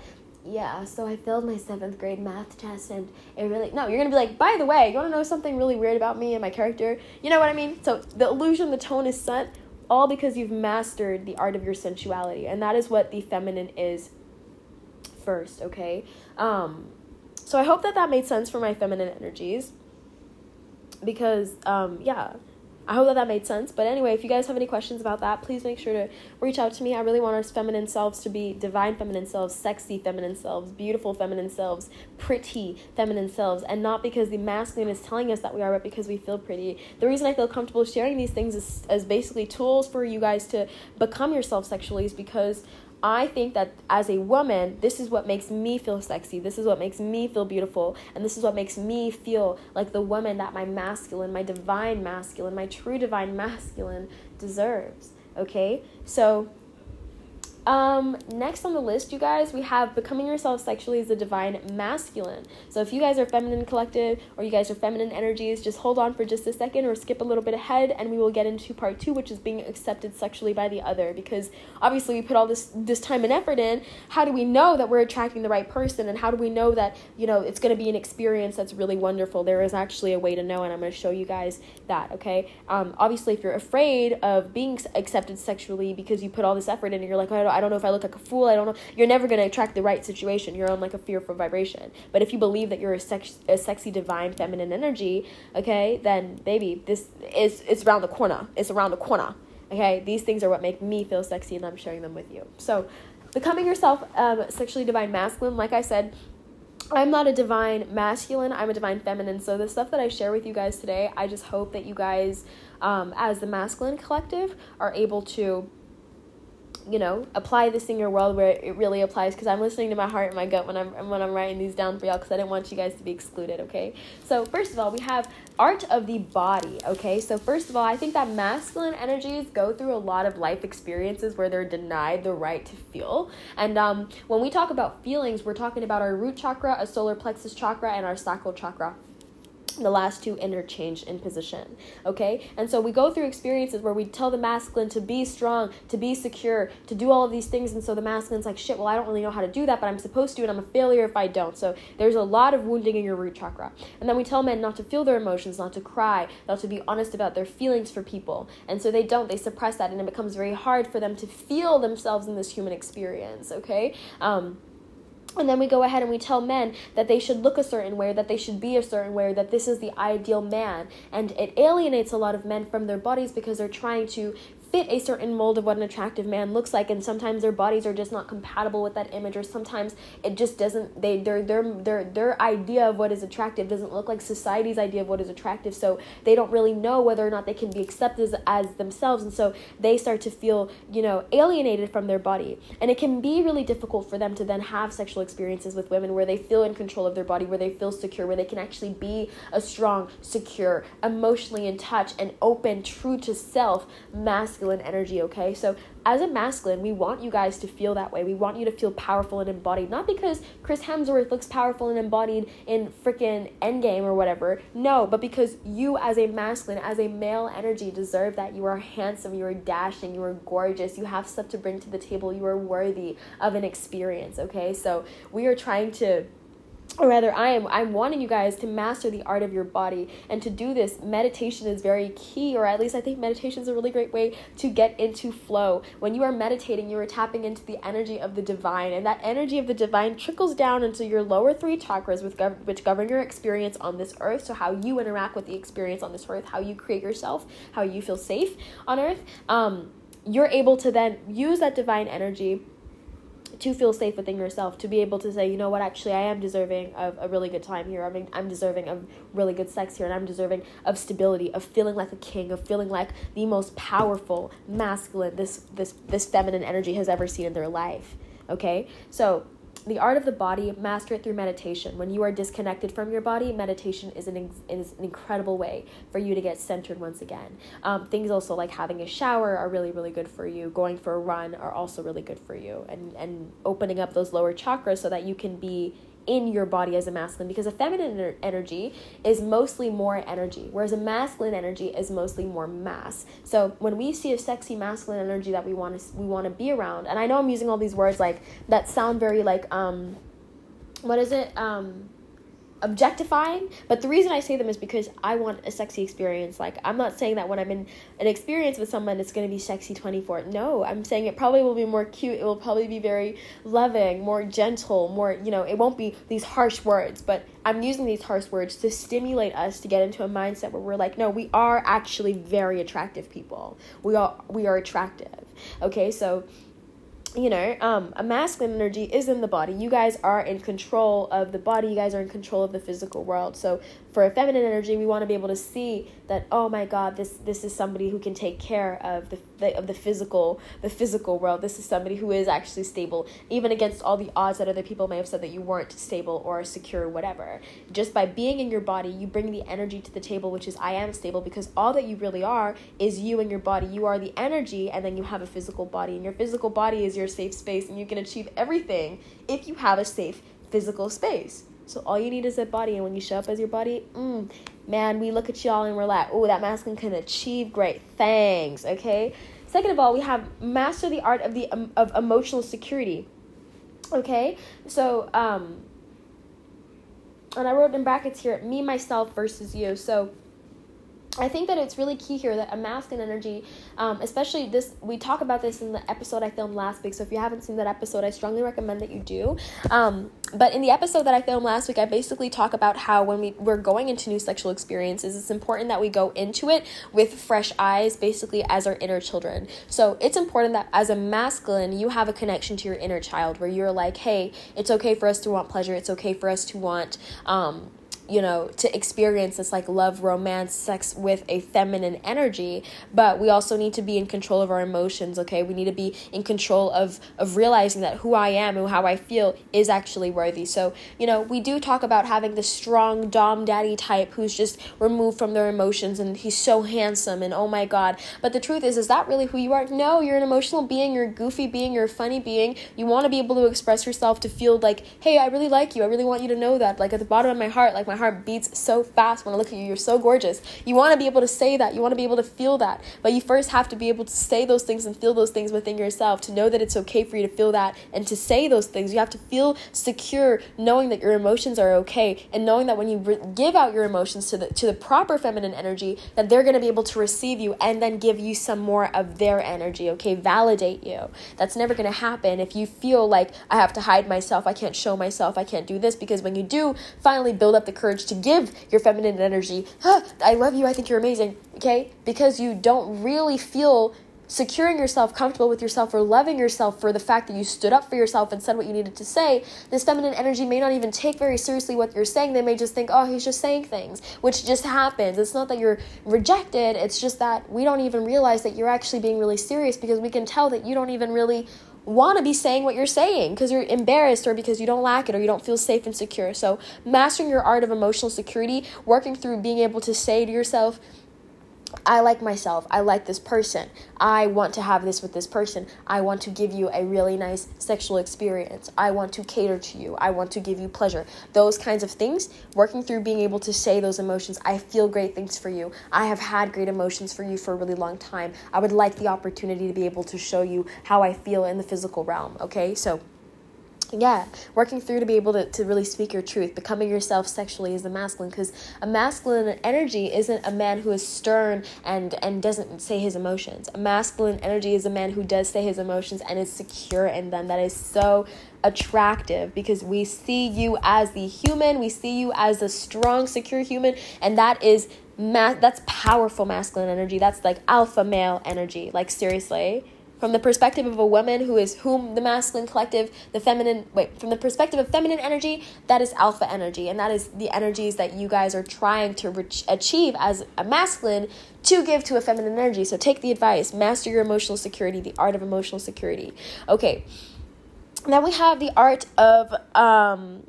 yeah, so I failed my seventh grade math test, and it really no. You're gonna be like, by the way, you want to know something really weird about me and my character? You know what I mean? So the illusion, the tone is set all because you've mastered the art of your sensuality and that is what the feminine is first okay um so i hope that that made sense for my feminine energies because um yeah I hope that that made sense. But anyway, if you guys have any questions about that, please make sure to reach out to me. I really want our feminine selves to be divine feminine selves, sexy feminine selves, beautiful feminine selves, pretty feminine selves, and not because the masculine is telling us that we are, but because we feel pretty. The reason I feel comfortable sharing these things is as basically tools for you guys to become yourself sexually is because I think that as a woman, this is what makes me feel sexy. This is what makes me feel beautiful. And this is what makes me feel like the woman that my masculine, my divine masculine, my true divine masculine deserves. Okay? So um, next on the list, you guys, we have becoming yourself sexually as a divine masculine. So if you guys are feminine collective or you guys are feminine energies, just hold on for just a second or skip a little bit ahead and we will get into part two, which is being accepted sexually by the other. Because obviously we put all this this time and effort in. How do we know that we're attracting the right person and how do we know that, you know, it's gonna be an experience that's really wonderful? There is actually a way to know and I'm gonna show you guys that, okay? Um, obviously if you're afraid of being accepted sexually because you put all this effort in and you're like, oh, I don't know if I look like a fool. I don't know. You're never going to attract the right situation. You're on like a fearful vibration. But if you believe that you're a, sex, a sexy, divine, feminine energy, okay, then baby, this is it's around the corner. It's around the corner. Okay, these things are what make me feel sexy, and I'm sharing them with you. So, becoming yourself um, sexually divine masculine, like I said, I'm not a divine masculine, I'm a divine feminine. So, the stuff that I share with you guys today, I just hope that you guys, um, as the masculine collective, are able to you know, apply this in your world where it really applies. Because I'm listening to my heart and my gut when I'm when I'm writing these down for y'all. Because I didn't want you guys to be excluded. Okay. So first of all, we have art of the body. Okay. So first of all, I think that masculine energies go through a lot of life experiences where they're denied the right to feel. And um, when we talk about feelings, we're talking about our root chakra, a solar plexus chakra, and our sacral chakra the last two interchange in position okay? And so we go through experiences where we tell the masculine to be strong to be secure to do all of these things and so the masculine's like shit well i don't really know how to do that but i'm supposed to and i'm a failure if i don't. So there's a lot of wounding in your root chakra. And then we tell men not to feel their emotions not to cry not to be honest about their feelings for people. And so they don't they suppress that and it becomes very hard for them to feel themselves in this human experience okay? Um and then we go ahead and we tell men that they should look a certain way, that they should be a certain way, that this is the ideal man. And it alienates a lot of men from their bodies because they're trying to fit a certain mold of what an attractive man looks like and sometimes their bodies are just not compatible with that image or sometimes it just doesn't they their their their their idea of what is attractive doesn't look like society's idea of what is attractive. So they don't really know whether or not they can be accepted as, as themselves and so they start to feel you know alienated from their body. And it can be really difficult for them to then have sexual experiences with women where they feel in control of their body where they feel secure where they can actually be a strong secure emotionally in touch and open true to self masculine masculine energy, okay? So, as a masculine, we want you guys to feel that way. We want you to feel powerful and embodied. Not because Chris Hemsworth looks powerful and embodied in freaking Endgame or whatever. No, but because you, as a masculine, as a male energy, deserve that. You are handsome, you are dashing, you are gorgeous, you have stuff to bring to the table, you are worthy of an experience, okay? So, we are trying to or rather i am i'm wanting you guys to master the art of your body. And to do this meditation is very key or at least i think meditation is a really great way to get into flow. When you are meditating you are tapping into the energy of the divine and that energy of the divine trickles down into your lower three chakras with gov- which govern your experience on this earth. So how you interact with the experience on this earth how you create yourself how you feel safe on earth um, you're able to then use that divine energy to feel safe within yourself to be able to say you know what? Actually i am deserving of a really good time here. I mean i'm deserving of really good sex here and i'm deserving of stability of feeling like a king of feeling like the most powerful masculine this this this feminine energy has ever seen in their life. Okay? So the art of the body, master it through meditation. When you are disconnected from your body, meditation is an, is an incredible way for you to get centered once again. Um, things also like having a shower are really, really good for you. Going for a run are also really good for you. And, and opening up those lower chakras so that you can be in your body as a masculine because a feminine energy is mostly more energy whereas a masculine energy is mostly more mass. So when we see a sexy masculine energy that we want to we want to be around and i know i'm using all these words like that sound very like um what is it? Um objectifying, but the reason I say them is because I want a sexy experience. Like, I'm not saying that when I'm in an experience with someone, it's going to be sexy 24. No, I'm saying it probably will be more cute. It will probably be very loving, more gentle, more, you know, it won't be these harsh words, but I'm using these harsh words to stimulate us to get into a mindset where we're like, no, we are actually very attractive people. We are we are attractive. Okay, so you know, um, a masculine energy is in the body. You guys are in control of the body. You guys are in control of the physical world. So for a feminine energy, we want to be able to see that oh my God, this this is somebody who can take care of the, the of the physical the physical world. This is somebody who is actually stable, even against all the odds that other people may have said that you weren't stable or secure, whatever. Just by being in your body, you bring the energy to the table, which is I am stable because all that you really are is you and your body. You are the energy, and then you have a physical body, and your physical body is your safe space, and you can achieve everything if you have a safe physical space. So all you need is a body, and when you show up as your body, mm, man, we look at y'all and we're like, oh, that masculine can achieve great things. Okay. Second of all, we have master the art of the um, of emotional security. Okay, so um, and I wrote in brackets here, me myself versus you. So I think that it's really key here that a masculine energy, um, especially this, we talk about this in the episode I filmed last week. So if you haven't seen that episode, I strongly recommend that you do. Um, but in the episode that I filmed last week, I basically talk about how when we, we're going into new sexual experiences, it's important that we go into it with fresh eyes, basically as our inner children. So it's important that as a masculine, you have a connection to your inner child where you're like, hey, it's okay for us to want pleasure. It's okay for us to want, um, you know, to experience this like love, romance, sex with a feminine energy, but we also need to be in control of our emotions, okay? We need to be in control of of realizing that who I am and how I feel is actually worthy. So, you know, we do talk about having the strong dom daddy type who's just removed from their emotions and he's so handsome and oh my god. But the truth is is that really who you are? No, you're an emotional being, you're a goofy being, you're a funny being. You want to be able to express yourself to feel like, "Hey, I really like you. I really want you to know that." Like at the bottom of my heart, like my my heart beats so fast when I look at you. You're so gorgeous. You want to be able to say that. You want to be able to feel that. But you first have to be able to say those things and feel those things within yourself to know that it's okay for you to feel that and to say those things. You have to feel secure knowing that your emotions are okay and knowing that when you re- give out your emotions to the to the proper feminine energy that they're going to be able to receive you and then give you some more of their energy, okay? Validate you. That's never going to happen if you feel like I have to hide myself, I can't show myself, I can't do this because when you do finally build up the courage to give your feminine energy, I love you, I think you're amazing, okay? Because you don't really feel securing yourself, comfortable with yourself, or loving yourself for the fact that you stood up for yourself and said what you needed to say, this feminine energy may not even take very seriously what you're saying. They may just think, oh, he's just saying things, which just happens. It's not that you're rejected, it's just that we don't even realize that you're actually being really serious because we can tell that you don't even really want to be saying what you're saying because you're embarrassed or because you don't lack it or you don't feel safe and secure. So, mastering your art of emotional security, working through being able to say to yourself, I like myself. I like this person. I want to have this with this person. I want to give you a really nice sexual experience. I want to cater to you. I want to give you pleasure. Those kinds of things, working through being able to say those emotions. I feel great things for you. I have had great emotions for you for a really long time. I would like the opportunity to be able to show you how I feel in the physical realm. Okay? So, yeah working through to be able to, to really speak your truth. Becoming yourself sexually is a masculine because a masculine energy isn't a man who is stern and and doesn't say his emotions. A masculine energy is a man who does say his emotions and is secure in them. That is so attractive because we see you as the human we see you as a strong secure human and that is ma- that's powerful masculine energy. That's like alpha male energy. Like seriously from the perspective of a woman who is whom the masculine collective the feminine wait from the perspective of feminine energy that is alpha energy. And that is the energies that you guys are trying to achieve as a masculine to give to a feminine energy. So take the advice master your emotional security the art of emotional security. Okay. Then we have the art of um,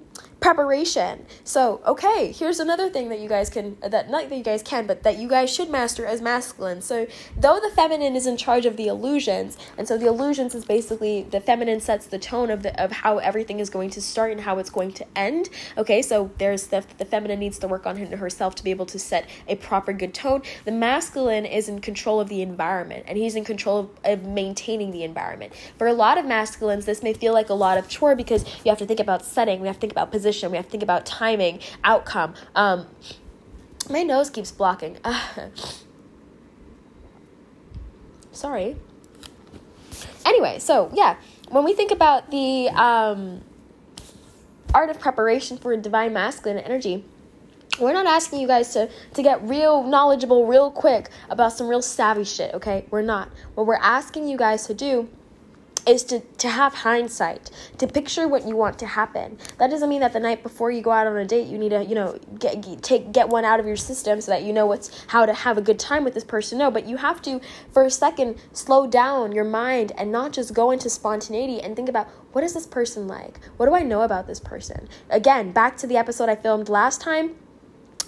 preparation. So, okay, here's another thing that you guys can uh, that not that you guys can, but that you guys should master as masculine. So, though the feminine is in charge of the illusions, and so the illusions is basically the feminine sets the tone of the of how everything is going to start and how it's going to end. Okay, so there's the the feminine needs to work on herself to be able to set a proper good tone. The masculine is in control of the environment and he's in control of, of maintaining the environment. For a lot of masculines, this may feel like a lot of chore because you have to think about setting, we have to think about position position. We have to think about timing, outcome. Um, my nose keeps blocking. Sorry. Anyway, so yeah, when we think about the um, art of preparation for a divine masculine energy, we're not asking you guys to to get real knowledgeable real quick about some real savvy shit okay we're not what we're asking you guys to do is to, to have hindsight, to picture what you want to happen. That doesn't mean that the night before you go out on a date, you need to, you know, get, take get one out of your system so that you know what's how to have a good time with this person. No, but you have to for a second slow down your mind and not just go into spontaneity and think about what is this person like? What do I know about this person? Again, back to the episode I filmed last time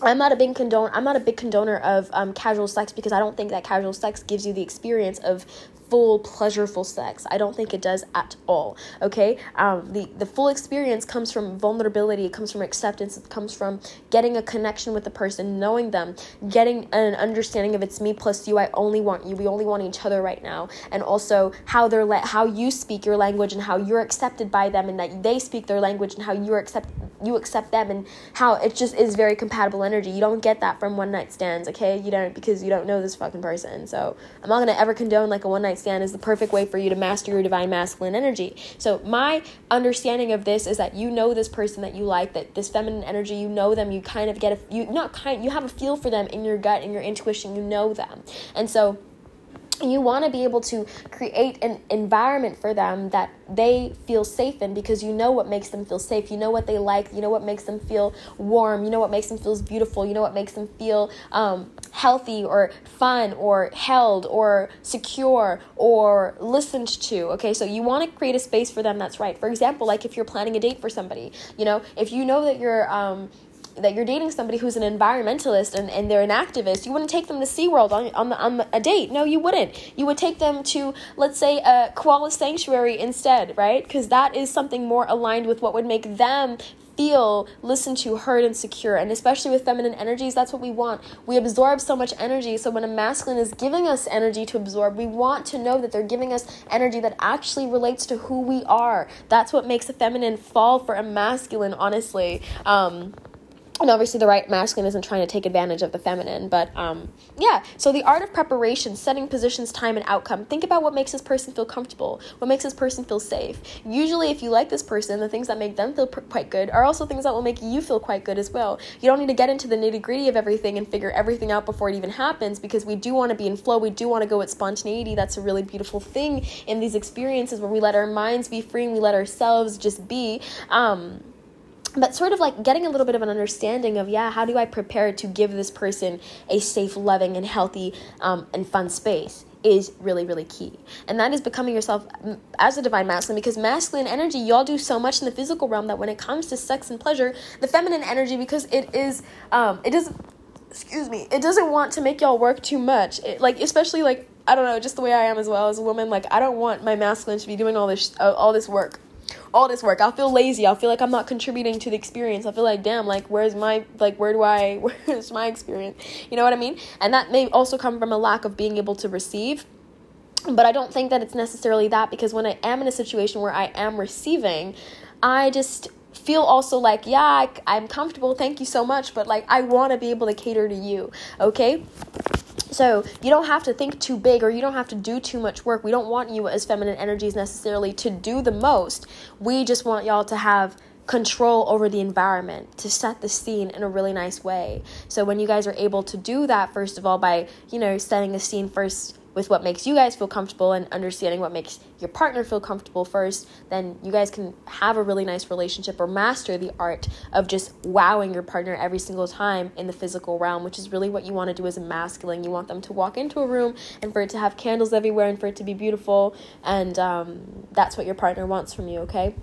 I'm not a big condone. I'm not a big condoner of um, casual sex because I don't think that casual sex gives you the experience of full pleasureful sex. I don't think it does at all. Okay, um, the the full experience comes from vulnerability. It comes from acceptance. It comes from getting a connection with the person, knowing them, getting an understanding of it's me plus you. I only want you. We only want each other right now, and also how they're le- how you speak your language and how you're accepted by them, and that they speak their language and how you're accept you accept them, and how it just is very compatible energy. You don't get that from one night stands. Okay, you don't because you don't know this fucking person. So I'm not gonna ever condone like a one night stand is the perfect way for you to master your divine masculine energy. So, my understanding of this is that you know this person that you like, that this feminine energy, you know them, you kind of get a, you not kind, you have a feel for them in your gut, in your intuition, you know them. And so, you want to be able to create an environment for them that they feel safe in because you know what makes them feel safe. You know what they like. You know what makes them feel warm. You know what makes them feel beautiful. You know what makes them feel um, healthy or fun or held or secure or listened to. Okay, so you want to create a space for them that's right. For example, like if you're planning a date for somebody, you know, if you know that you're um, that you're dating somebody who's an environmentalist and, and they're an activist, you wouldn't take them to SeaWorld on, on, the, on a date. No, you wouldn't. You would take them to, let's say, a koala sanctuary instead, right? Because that is something more aligned with what would make them feel listened to, heard, and secure. And especially with feminine energies, that's what we want. We absorb so much energy. So when a masculine is giving us energy to absorb, we want to know that they're giving us energy that actually relates to who we are. That's what makes a feminine fall for a masculine, honestly. Um, and obviously the right masculine isn't trying to take advantage of the feminine but um, yeah. So the art of preparation setting positions time and outcome. Think about what makes this person feel comfortable what makes this person feel safe. Usually if you like this person the things that make them feel pr- quite good are also things that will make you feel quite good as well. You don't need to get into the nitty gritty of everything and figure everything out before it even happens because we do want to be in flow we do want to go with spontaneity. That's a really beautiful thing in these experiences where we let our minds be free and we let ourselves just be. Um, but sort of like getting a little bit of an understanding of yeah how do i prepare to give this person a safe loving and healthy um, and fun space is really really key. And that is becoming yourself mm, as a divine masculine because masculine energy y'all do so much in the physical realm that when it comes to sex and pleasure the feminine energy because it is um it doesn't excuse me it doesn't want to make y'all work too much. It, like especially like i don't know just the way i am as well as a woman like i don't want my masculine to be doing all this uh, all this work all this work. I'll feel lazy. I'll feel like I'm not contributing to the experience. I feel like, damn, like where's my like where do I where's my experience? You know what I mean? And that may also come from a lack of being able to receive. But I don't think that it's necessarily that because when I am in a situation where I am receiving, I just feel also like, yeah, I, am comfortable. Thank you so much. But like, I want to be able to cater to you. Okay. So you don't have to think too big or you don't have to do too much work. We don't want you as feminine energies necessarily to do the most. We just want y'all to have control over the environment to set the scene in a really nice way. So when you guys are able to do that first of all by, you know, setting the scene first with what makes you guys feel comfortable and understanding what makes your partner feel comfortable first, then you guys can have a really nice relationship or master the art of just wowing your partner every single time in the physical realm, which is really what you want to do as a masculine. You want them to walk into a room and for it to have candles everywhere and for it to be beautiful, and um, that's what your partner wants from you, okay?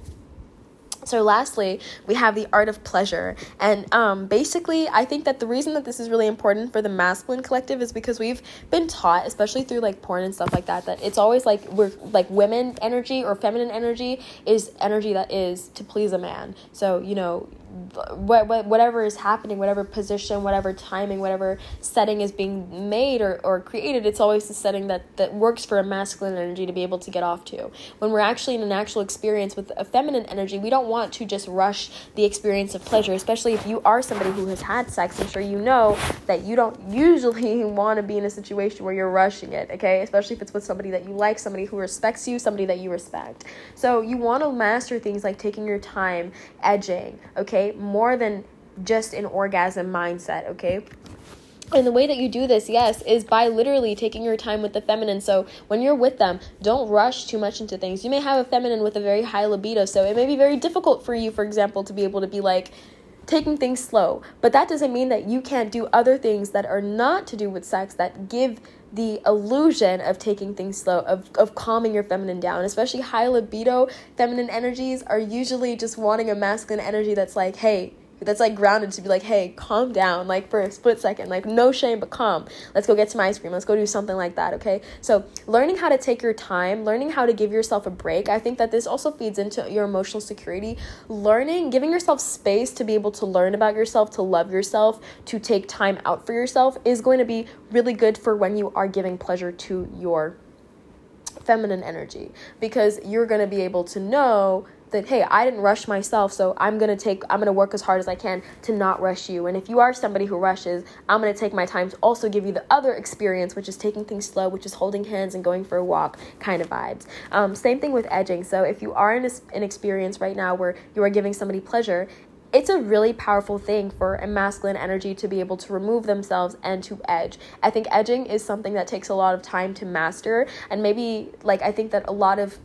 So, lastly, we have the art of pleasure. And um, basically, I think that the reason that this is really important for the masculine collective is because we've been taught, especially through like porn and stuff like that, that it's always like we're like women energy or feminine energy is energy that is to please a man. So, you know, whatever is happening, whatever position, whatever timing, whatever setting is being made or, or created, it's always the setting that, that works for a masculine energy to be able to get off to. When we're actually in an actual experience with a feminine energy, we don't want to just rush the experience of pleasure, especially if you are somebody who has had sex. I'm sure you know that you don't usually want to be in a situation where you're rushing it, okay? Especially if it's with somebody that you like, somebody who respects you, somebody that you respect. So you want to master things like taking your time, edging, okay? More than just an orgasm mindset, okay? And the way that you do this, yes, is by literally taking your time with the feminine. So when you're with them, don't rush too much into things. You may have a feminine with a very high libido, so it may be very difficult for you, for example, to be able to be like, taking things slow. But that doesn't mean that you can't do other things that are not to do with sex that give the illusion of taking things slow, of, of calming your feminine down. Especially high libido feminine energies are usually just wanting a masculine energy that's like, hey, that's like grounded to be like, hey, calm down, like for a split second, like no shame, but calm. Let's go get some ice cream. Let's go do something like that, okay? So, learning how to take your time, learning how to give yourself a break, I think that this also feeds into your emotional security. Learning, giving yourself space to be able to learn about yourself, to love yourself, to take time out for yourself is going to be really good for when you are giving pleasure to your feminine energy because you're going to be able to know that hey i didn't rush myself so i'm gonna take i'm gonna work as hard as i can to not rush you. And if you are somebody who rushes i'm gonna take my time to also give you the other experience which is taking things slow which is holding hands and going for a walk kind of vibes. Um, same thing with edging. So if you are in a, an experience right now where you are giving somebody pleasure it's a really powerful thing for a masculine energy to be able to remove themselves and to edge. I think edging is something that takes a lot of time to master, and maybe like I think that a lot of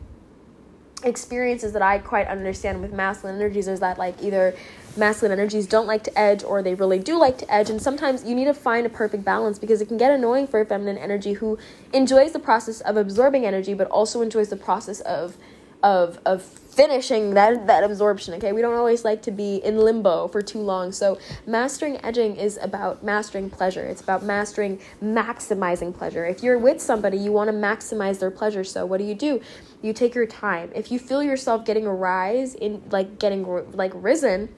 experiences that I quite understand with masculine energies is that like either masculine energies don't like to edge or they really do like to edge and sometimes you need to find a perfect balance because it can get annoying for a feminine energy who enjoys the process of absorbing energy but also enjoys the process of of of finishing that that absorption okay? We don't always like to be in limbo for too long. So mastering edging is about mastering pleasure. It's about mastering maximizing pleasure. If you're with somebody you want to maximize their pleasure. So what do you do? You take your time. If you feel yourself getting a rise in like getting like risen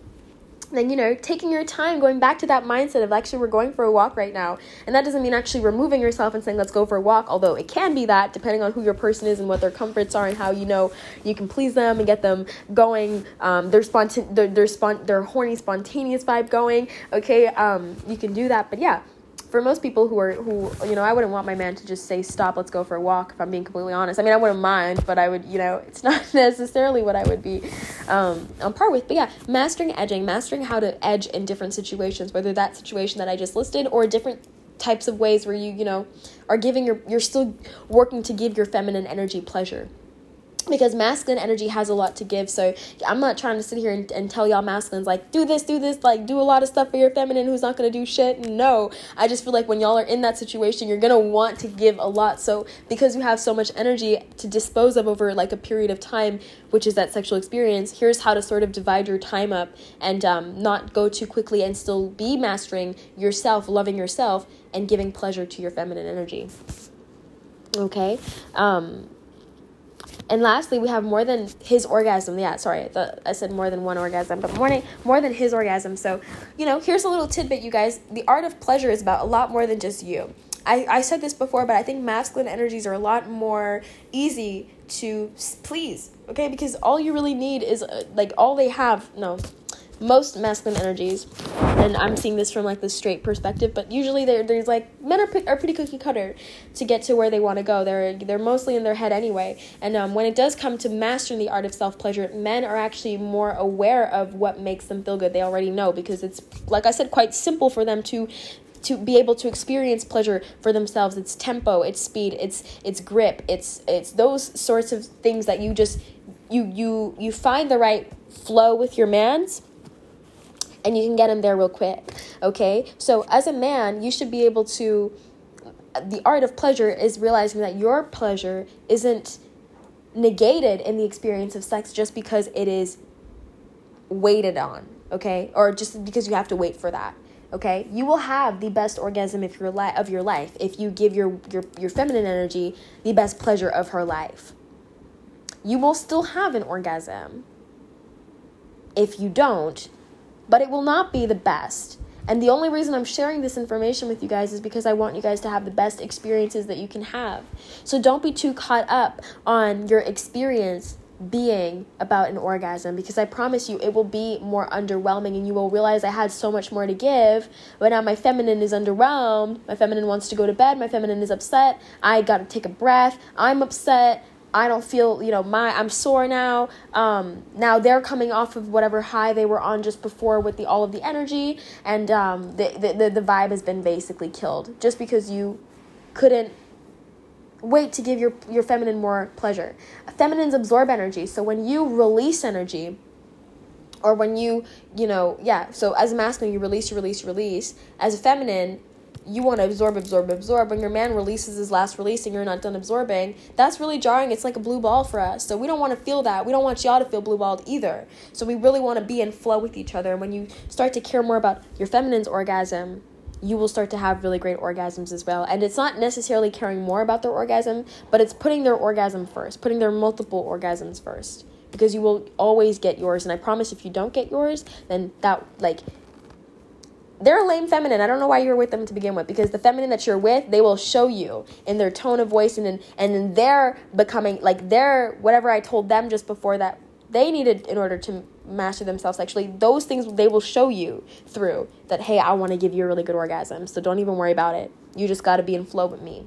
then you know taking your time going back to that mindset of actually we're going for a walk right now. And that doesn't mean actually removing yourself and saying let's go for a walk although it can be that depending on who your person is and what their comforts are and how you know you can please them and get them going. Um, their spontan their their, spont- their horny spontaneous vibe going. Okay um, you can do that. But yeah for most people who are who you know I wouldn't want my man to just say stop let's go for a walk if I'm being completely honest. I mean I wouldn't mind but I would you know it's not necessarily what I would be um, on par with. But yeah mastering edging mastering how to edge in different situations whether that situation that I just listed or different types of ways where you you know are giving your you're still working to give your feminine energy pleasure because masculine energy has a lot to give. So i'm not trying to sit here and, and, tell y'all masculines like do this do this like do a lot of stuff for your feminine who's not going to do shit. No. I just feel like when y'all are in that situation you're going to want to give a lot. So because you have so much energy to dispose of over like a period of time which is that sexual experience here's how to sort of divide your time up and um, not go too quickly and still be mastering yourself loving yourself and giving pleasure to your feminine energy. Okay? Um and lastly, we have more than his orgasm. Yeah, sorry, the, I said more than one orgasm, but more, more than his orgasm. So, you know, here's a little tidbit, you guys. The art of pleasure is about a lot more than just you. I, I said this before, but I think masculine energies are a lot more easy to please, okay? Because all you really need is, uh, like, all they have, no, most masculine energies, and I'm seeing this from like the straight perspective, but usually there there's like men are, are pretty cookie cutter to get to where they want to go. They're they're mostly in their head anyway. And um, when it does come to mastering the art of self pleasure, men are actually more aware of what makes them feel good. They already know because it's like I said, quite simple for them to to be able to experience pleasure for themselves. It's tempo, it's speed, it's it's grip, it's it's those sorts of things that you just you you you find the right flow with your man's and you can get him there real quick. Okay? So as a man, you should be able to the art of pleasure is realizing that your pleasure isn't negated in the experience of sex just because it is waited on, okay? Or just because you have to wait for that. Okay? You will have the best orgasm of your li- of your life if you give your, your your feminine energy the best pleasure of her life. You will still have an orgasm. If you don't, but it will not be the best. And the only reason I'm sharing this information with you guys is because I want you guys to have the best experiences that you can have. So don't be too caught up on your experience being about an orgasm because I promise you it will be more underwhelming and you will realize I had so much more to give, but now my feminine is underwhelmed. My feminine wants to go to bed. My feminine is upset. I got to take a breath. I'm upset. I don't feel, you know, my I'm sore now. Um, now they're coming off of whatever high they were on just before with the all of the energy, and um, the, the the vibe has been basically killed just because you couldn't wait to give your your feminine more pleasure. Feminines absorb energy, so when you release energy, or when you you know yeah, so as a masculine you release, you release, you release. As a feminine, you want to absorb, absorb, absorb. When your man releases his last release and you're not done absorbing, that's really jarring. It's like a blue ball for us. So we don't want to feel that. We don't want y'all to feel blue balled either. So we really want to be in flow with each other. And when you start to care more about your feminine's orgasm, you will start to have really great orgasms as well. And it's not necessarily caring more about their orgasm, but it's putting their orgasm first, putting their multiple orgasms first. Because you will always get yours. And I promise if you don't get yours, then that, like, they're lame feminine. I don't know why you're with them to begin with because the feminine that you're with, they will show you in their tone of voice and in, and in their becoming like their whatever I told them just before that they needed in order to master themselves sexually. Those things they will show you through that hey, I want to give you a really good orgasm. So don't even worry about it. You just got to be in flow with me.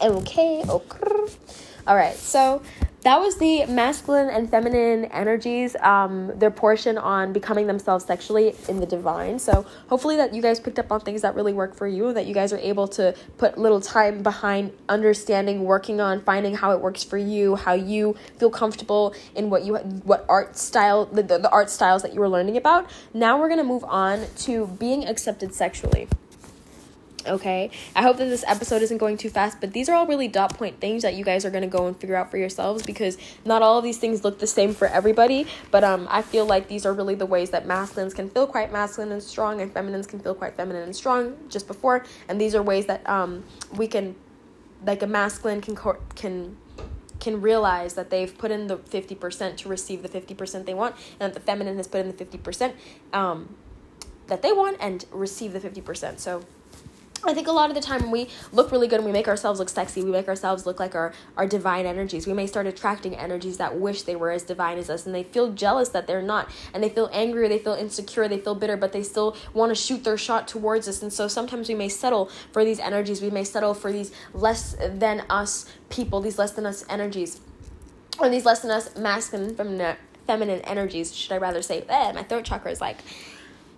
Okay, okay. All right. So that was the masculine and feminine energies, um, their portion on becoming themselves sexually in the divine. So hopefully that you guys picked up on things that really work for you, that you guys are able to put little time behind understanding, working on finding how it works for you, how you feel comfortable in what you what art style the, the, the art styles that you were learning about. Now we're gonna move on to being accepted sexually. Okay, I hope that this episode isn't going too fast, but these are all really dot point things that you guys are gonna go and figure out for yourselves because not all of these things look the same for everybody. But um, I feel like these are really the ways that masculines can feel quite masculine and strong, and feminines can feel quite feminine and strong just before. And these are ways that um we can, like a masculine can can can realize that they've put in the 50% to receive the 50% they want and that the feminine has put in the 50% um, that they want and receive the 50% so I think a lot of the time when we look really good and we make ourselves look sexy, we make ourselves look like our, our divine energies. We may start attracting energies that wish they were as divine as us and they feel jealous that they're not. And they feel angry, or they feel insecure, they feel bitter, but they still want to shoot their shot towards us. And so sometimes we may settle for these energies. We may settle for these less than us people, these less than us energies, or these less than us masculine, feminine, feminine energies, should I rather say. Eh, my throat chakra is like,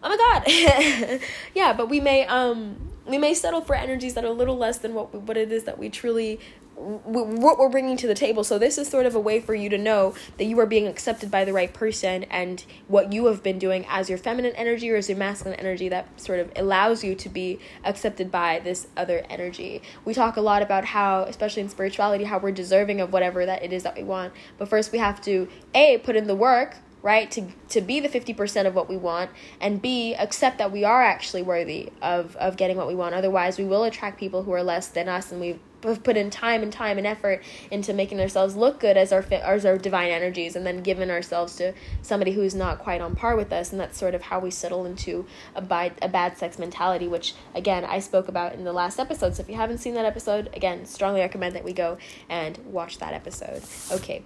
oh my god. yeah, but we may, um, we may settle for energies that are a little less than what what it is that we truly what we're bringing to the table. So this is sort of a way for you to know that you are being accepted by the right person and what you have been doing as your feminine energy or as your masculine energy that sort of allows you to be accepted by this other energy. We talk a lot about how especially in spirituality how we're deserving of whatever that it is that we want. But first we have to a put in the work right to to be the 50% of what we want and b accept that we are actually worthy of of getting what we want. Otherwise we will attract people who are less than us and we've put in time and time and effort into making ourselves look good as our as our divine energies and then given ourselves to somebody who's not quite on par with us. And that's sort of how we settle into a bad, a bad sex mentality which again I spoke about in the last episode. So if you haven't seen that episode again strongly recommend that we go and watch that episode. Okay.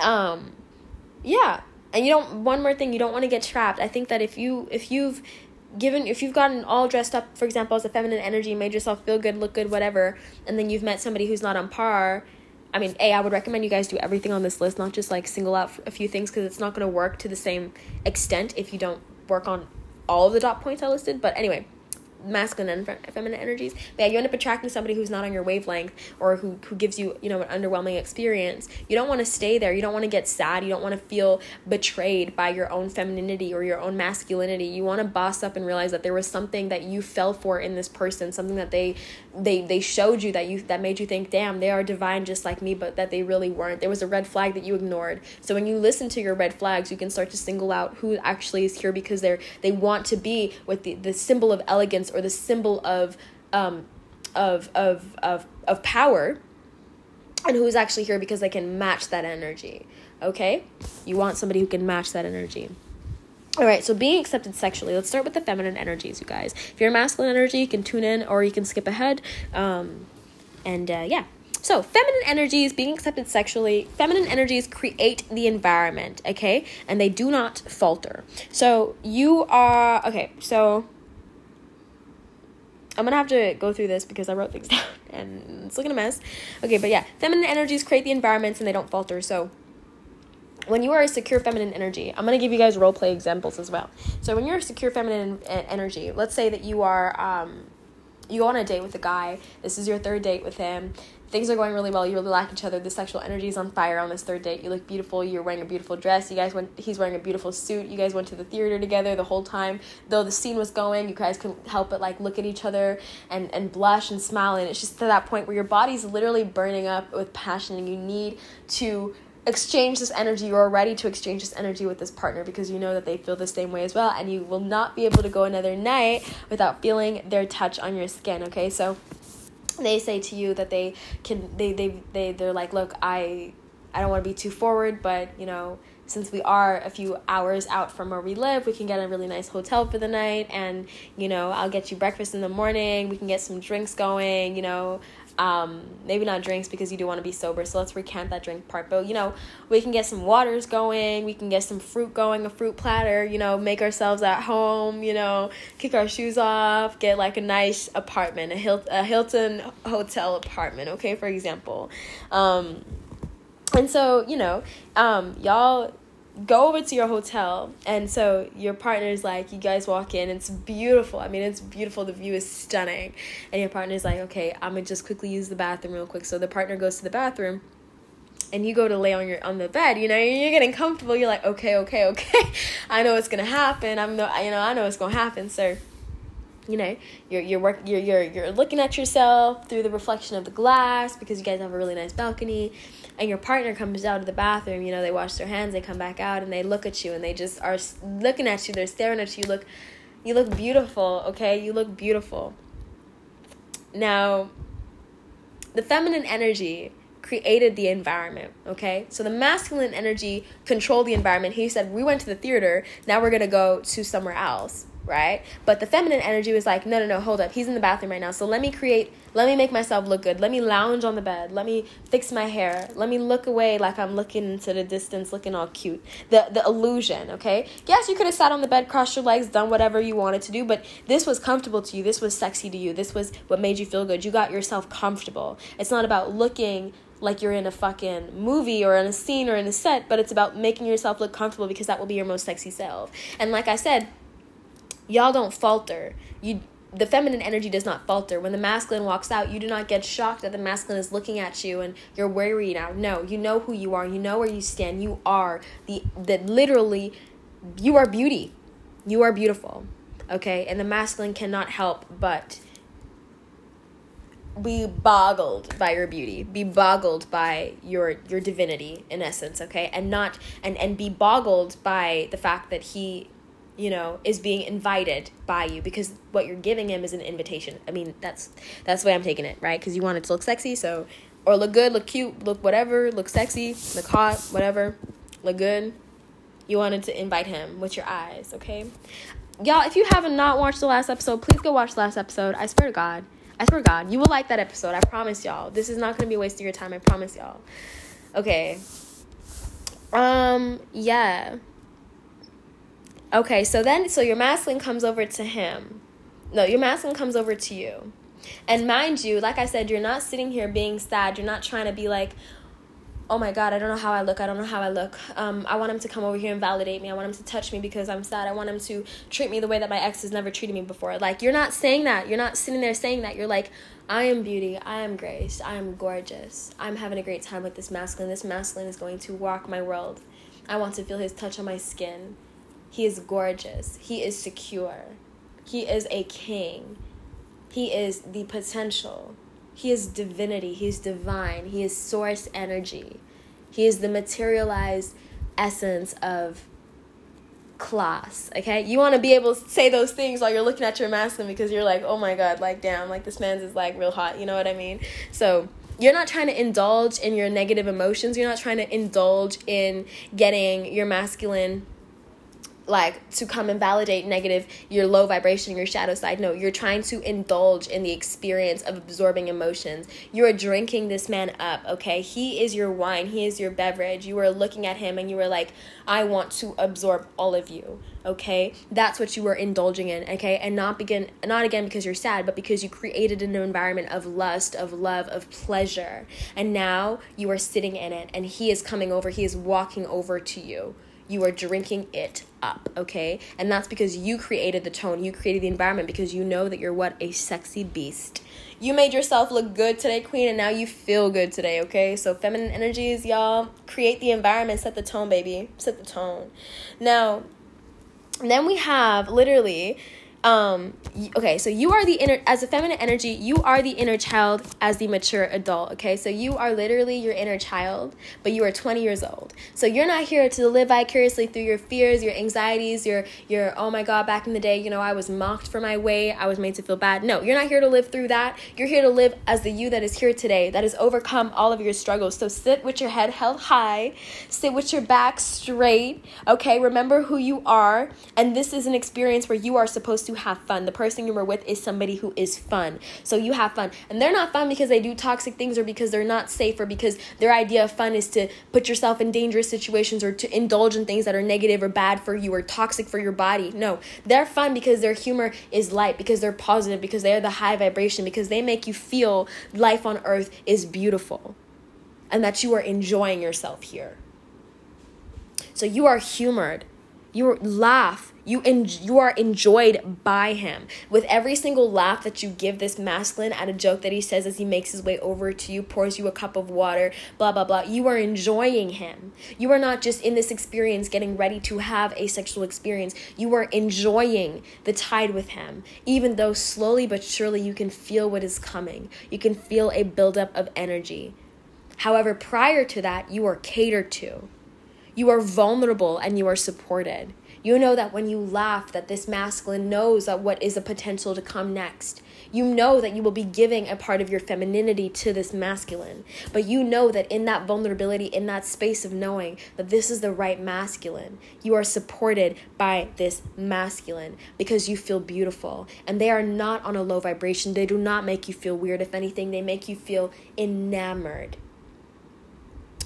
Um yeah. And you don't one more thing you don't want to get trapped. I think that if you if you've given if you've gotten all dressed up for example as a feminine energy made yourself feel good look good whatever and then you've met somebody who's not on par i mean a i would recommend you guys do everything on this list not just like single out a few things because it's not going to work to the same extent if you don't work on all of the dot points i listed but anyway masculine and feminine energies. But yeah, you end up attracting somebody who's not on your wavelength or who, who gives you, you know, an underwhelming experience. You don't want to stay there. You don't want to get sad. You don't want to feel betrayed by your own femininity or your own masculinity. You want to boss up and realize that there was something that you fell for in this person, something that they they they showed you that you that made you think, damn, they are divine just like me, but that they really weren't. There was a red flag that you ignored. So when you listen to your red flags, you can start to single out who actually is here because they're they want to be with the, the symbol of elegance or the symbol of um of of of of power and who's actually here because they can match that energy. Okay? You want somebody who can match that energy. All right, so being accepted sexually. Let's start with the feminine energies, you guys. If you're a masculine energy, you can tune in or you can skip ahead. Um, and uh, yeah. So, feminine energies being accepted sexually, feminine energies create the environment, okay? And they do not falter. So, you are, okay, so I'm gonna have to go through this because I wrote things down and it's looking a mess. Okay, but yeah, feminine energies create the environments and they don't falter. So, when you are a secure feminine energy, I'm going to give you guys role play examples as well. So when you're a secure feminine energy, let's say that you are um, you go on a date with a guy. This is your third date with him. Things are going really well. You really like each other. The sexual energy is on fire on this third date. You look beautiful. You're wearing a beautiful dress. You guys went. He's wearing a beautiful suit. You guys went to the theater together the whole time. Though the scene was going, you guys couldn't help but like look at each other and and blush and smile. And it's just to that point where your body's literally burning up with passion, and you need to exchange this energy you're ready to exchange this energy with this partner because you know that they feel the same way as well and you will not be able to go another night without feeling their touch on your skin okay? So they say to you that they can they they, they they're like look i i don't want to be too forward but you know since we are a few hours out from where we live, we can get a really nice hotel for the night. And, you know, I'll get you breakfast in the morning. We can get some drinks going. You know, um, maybe not drinks because you do want to be sober so let's recant that drink part but you know we can get some waters going we can get some fruit going a fruit platter you know make ourselves at home you know kick our shoes off get like a nice apartment a, Hil- a hilton hotel apartment okay for example um, and so you know um, y'all go over to your hotel and so your partner's like you guys walk in it's beautiful. I mean it's beautiful the view is stunning. And your partner's like okay i'm gonna just quickly use the bathroom real quick. So the partner goes to the bathroom and you go to lay on your on the bed you know you're getting comfortable. You're like okay okay okay. I know what's gonna happen. I'm no you know i know what's gonna happen sir you know you're you're work you're you're you're looking at yourself through the reflection of the glass because you guys have a really nice balcony and your partner comes out of the bathroom, you know, they wash their hands, they come back out, and they look at you, and they just are looking at you. They're staring at you. Look, you look beautiful. Okay, you look beautiful. Now, the feminine energy created the environment, okay? So the masculine energy controlled the environment. He said, We went to the theater, now we're gonna go to somewhere else right? But the feminine energy was like, no, no, no, hold up. He's in the bathroom right now. So let me create, let me make myself look good. Let me lounge on the bed. Let me fix my hair. Let me look away like I'm looking into the distance, looking all cute. The the illusion, okay? Yes, you could have sat on the bed, crossed your legs, done whatever you wanted to do, but this was comfortable to you. This was sexy to you. This was what made you feel good. You got yourself comfortable. It's not about looking like you're in a fucking movie or in a scene or in a set, but it's about making yourself look comfortable because that will be your most sexy self. And like I said, y'all don't falter. You the feminine energy does not falter. When the masculine walks out, you do not get shocked that the masculine is looking at you and you're worried now. No, you know who you are. You know where you stand. You are the that literally you are beauty. You are beautiful. Okay? And the masculine cannot help but be boggled by your beauty be boggled by your your divinity in essence okay and not and and be boggled by the fact that he you know is being invited by you because what you're giving him is an invitation. I mean that's that's the way i'm taking it right? Because you want it to look sexy so or look good look cute look whatever look sexy look hot whatever look good. You wanted to invite him with your eyes okay? Y'all if you haven't not watched the last episode please go watch the last episode. I swear to god. I swear to god. You will like that episode i promise y'all. This is not going to be a waste of your time i promise y'all. Okay. Um yeah Okay, so then, so your masculine comes over to him. No, your masculine comes over to you. And mind you, like I said, you're not sitting here being sad. You're not trying to be like, oh my god, I don't know how I look. I don't know how I look. Um, I want him to come over here and validate me. I want him to touch me because I'm sad. I want him to treat me the way that my ex has never treated me before. Like you're not saying that. You're not sitting there saying that. You're like, I am beauty. I am grace. I am gorgeous. I'm having a great time with this masculine. This masculine is going to rock my world. I want to feel his touch on my skin. He is gorgeous. He is secure. He is a king. He is the potential. He is divinity. He is divine. He is source energy. He is the materialized essence of class. Okay? You want to be able to say those things while you're looking at your masculine because you're like, oh my god, like damn, like this man's is like real hot. You know what I mean? So you're not trying to indulge in your negative emotions. You're not trying to indulge in getting your masculine like to come and validate negative your low vibration your shadow side. No you're trying to indulge in the experience of absorbing emotions. You are drinking this man up okay? He is your wine. He is your beverage. You are looking at him and you are like i want to absorb all of you okay? That's what you are indulging in okay? And not begin not again because you're sad but because you created an environment of lust of love of pleasure. And now you are sitting in it and he is coming over. He is walking over to you you are drinking it up, okay? And that's because you created the tone, you created the environment because you know that you're what? A sexy beast. You made yourself look good today, queen, and now you feel good today, okay? So, feminine energies, y'all, create the environment, set the tone, baby. Set the tone. Now, then we have literally um okay so you are the inner as a feminine energy you are the inner child as the mature adult okay? So you are literally your inner child but you are 20 years old. So you're not here to live vicariously through your fears your anxieties your your oh my god back in the day you know i was mocked for my way i was made to feel bad. No you're not here to live through that. You're here to live as the you that is here today that has overcome all of your struggles. So sit with your head held high sit with your back straight okay? Remember who you are and this is an experience where you are supposed to have fun. The person you were with is somebody who is fun. So you have fun. And they're not fun because they do toxic things or because they're not safe or because their idea of fun is to put yourself in dangerous situations or to indulge in things that are negative or bad for you or toxic for your body. No, they're fun because their humor is light, because they're positive, because they are the high vibration, because they make you feel life on earth is beautiful and that you are enjoying yourself here. So you are humored. You laugh you en- you are enjoyed by him. With every single laugh that you give this masculine at a joke that he says as he makes his way over to you, pours you a cup of water, blah blah blah, you are enjoying him. You are not just in this experience getting ready to have a sexual experience. You are enjoying the tide with him. Even though slowly but surely you can feel what is coming. You can feel a buildup of energy. However, prior to that, you are catered to. You are vulnerable and you are supported you know that when you laugh that this masculine knows that what is a potential to come next. You know that you will be giving a part of your femininity to this masculine. But you know that in that vulnerability, in that space of knowing that this is the right masculine, you are supported by this masculine because you feel beautiful. And they are not on a low vibration. They do not make you feel weird. If anything, they make you feel enamored.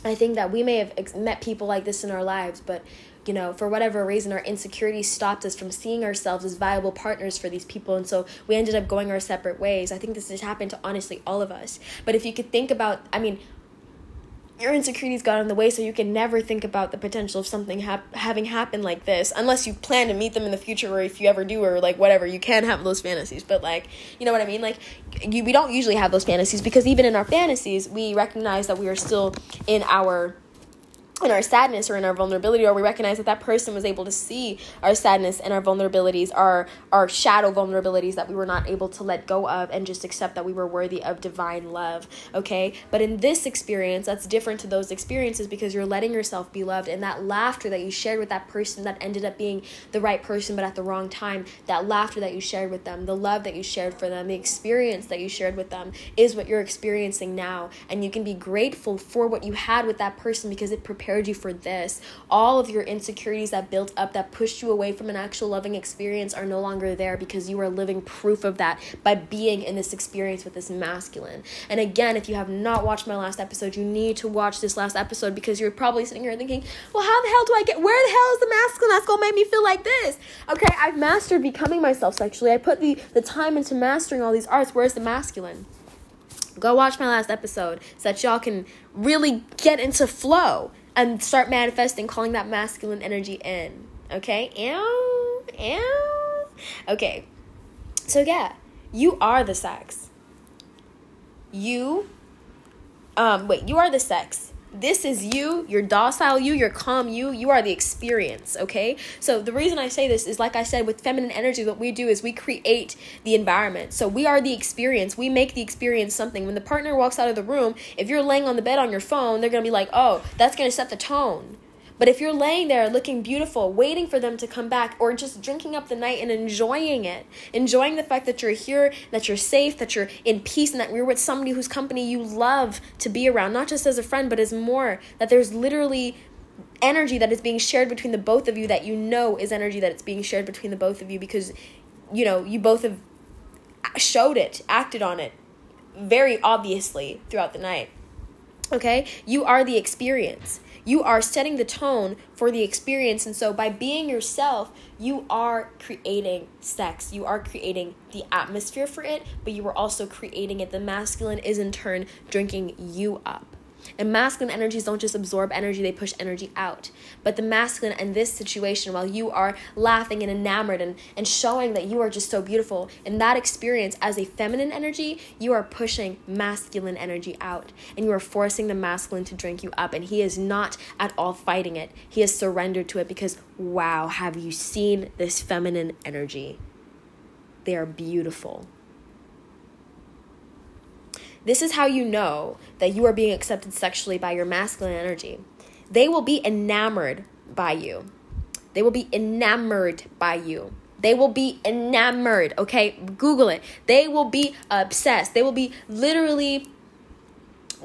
I think that we may have met people like this in our lives, but you know, for whatever reason, our insecurities stopped us from seeing ourselves as viable partners for these people. And so we ended up going our separate ways. I think this has happened to honestly all of us. But if you could think about, I mean, your insecurities got in the way so you can never think about the potential of something hap- having happened like this unless you plan to meet them in the future or if you ever do or like whatever you can have those fantasies but like you know what i mean like you, we don't usually have those fantasies because even in our fantasies we recognize that we are still in our in our sadness or in our vulnerability or we recognize that that person was able to see our sadness and our vulnerabilities our our shadow vulnerabilities that we were not able to let go of and just accept that we were worthy of divine love okay? But in this experience that's different to those experiences because you're letting yourself be loved and that laughter that you shared with that person that ended up being the right person but at the wrong time that laughter that you shared with them the love that you shared for them the experience that you shared with them is what you're experiencing now. And you can be grateful for what you had with that person because it prepared prepared you for this. All of your insecurities that built up, that pushed you away from an actual loving experience, are no longer there because you are living proof of that by being in this experience with this masculine. And again, if you have not watched my last episode, you need to watch this last episode because you're probably sitting here thinking, well, how the hell do I get, where the hell is the masculine that's gonna make me feel like this? Okay, I've mastered becoming myself sexually. I put the, the time into mastering all these arts. Where's the masculine? Go watch my last episode so that y'all can really get into flow and start manifesting, calling that masculine energy in. Okay? Ew, ew. Okay. So, yeah, you are the sex. You, um, wait, you are the sex this is you, your docile you, your calm you. You are the experience, okay? So the reason I say this is like I said with feminine energy what we do is we create the environment. So we are the experience. We make the experience something. When the partner walks out of the room, if you're laying on the bed on your phone, they're going to be like, "Oh, that's going to set the tone." But if you're laying there looking beautiful, waiting for them to come back, or just drinking up the night and enjoying it, enjoying the fact that you're here, that you're safe, that you're in peace, and that you're with somebody whose company you love to be around, not just as a friend, but as more, that there's literally energy that is being shared between the both of you that you know is energy that it's being shared between the both of you because, you know, you both have showed it, acted on it very obviously throughout the night. Okay? You are the experience. You are setting the tone for the experience. And so by being yourself, you are creating sex. You are creating the atmosphere for it, but you are also creating it. The masculine is in turn drinking you up. And masculine energies don't just absorb energy, they push energy out. But the masculine in this situation, while you are laughing and enamored and, and showing that you are just so beautiful, in that experience as a feminine energy, you are pushing masculine energy out. And you are forcing the masculine to drink you up. And he is not at all fighting it, he has surrendered to it because, wow, have you seen this feminine energy? They are beautiful. This is how you know that you are being accepted sexually by your masculine energy. They will be enamored by you. They will be enamored by you. They will be enamored, okay? Google it. They will be obsessed. They will be literally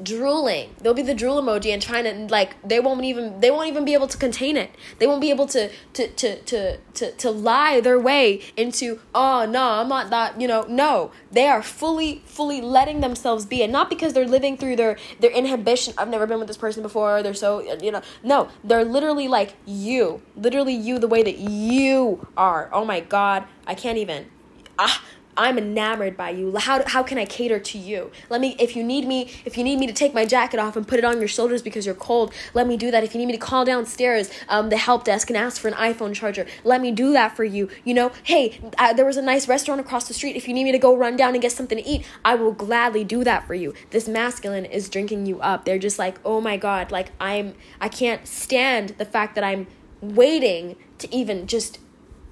drooling. They'll be the drool emoji and trying to like they won't even they won't even be able to contain it. They won't be able to to to to to, to lie their way into oh no, I'm not that, you know, no. They are fully fully letting themselves be and not because they're living through their their inhibition. I've never been with this person before. They're so you know, no. They're literally like you. Literally you the way that you are. Oh my god. I can't even. Ah I'm enamored by you. How, how can I cater to you? Let me if you need me, if you need me to take my jacket off and put it on your shoulders because you're cold, let me do that. If you need me to call downstairs um, the help desk and ask for an iPhone charger, let me do that for you. You know, hey, uh, there was a nice restaurant across the street. If you need me to go run down and get something to eat, I will gladly do that for you. This masculine is drinking you up. They're just like, oh my god, like I'm, I can't stand the fact that I'm waiting to even just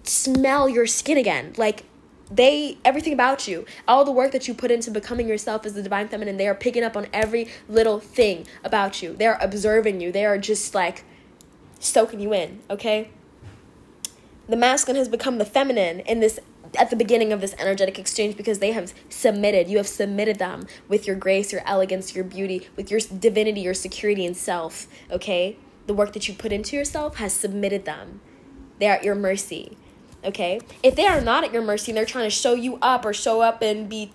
smell your skin again. Like they everything about you all the work that you put into becoming yourself as the divine feminine. They are picking up on every little thing about you. They are observing you. They are just like soaking you in okay? The masculine has become the feminine in this at the beginning of this energetic exchange because they have submitted. You have submitted them with your grace your elegance your beauty with your divinity your security and self okay? The work that you put into yourself has submitted them. They are at your mercy okay? If they are not at your mercy and they're trying to show you up or show up and be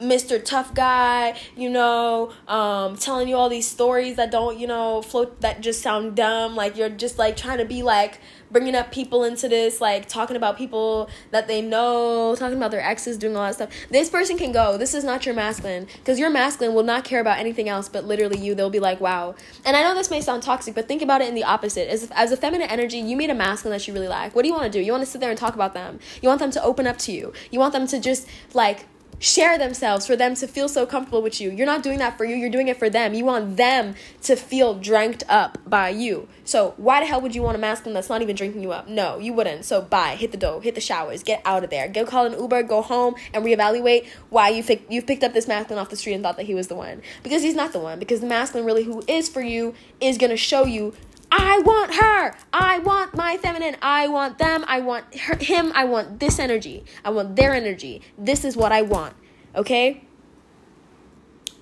Mr. Tough Guy, you know, um, telling you all these stories that don't, you know, float that just sound dumb. Like you're just like trying to be like bringing up people into this, like talking about people that they know, talking about their exes, doing all that stuff. This person can go. This is not your masculine because your masculine will not care about anything else but literally you. They'll be like, wow. And I know this may sound toxic, but think about it in the opposite. As, as a feminine energy, you meet a masculine that you really like. What do you want to do? You want to sit there and talk about them. You want them to open up to you. You want them to just like share themselves for them to feel so comfortable with you. You're not doing that for you, you're doing it for them. You want them to feel dranked up by you. So, why the hell would you want a masculine that's not even drinking you up? No, you wouldn't. So, bye, hit the dough, hit the showers, get out of there. Go call an Uber, go home and reevaluate why you fi- you've picked up this masculine off the street and thought that he was the one. Because he's not the one. Because the masculine really who is for you is to show you I want her. I want my feminine. I want them. I want her, him. I want this energy. I want their energy. This is what I want. Okay?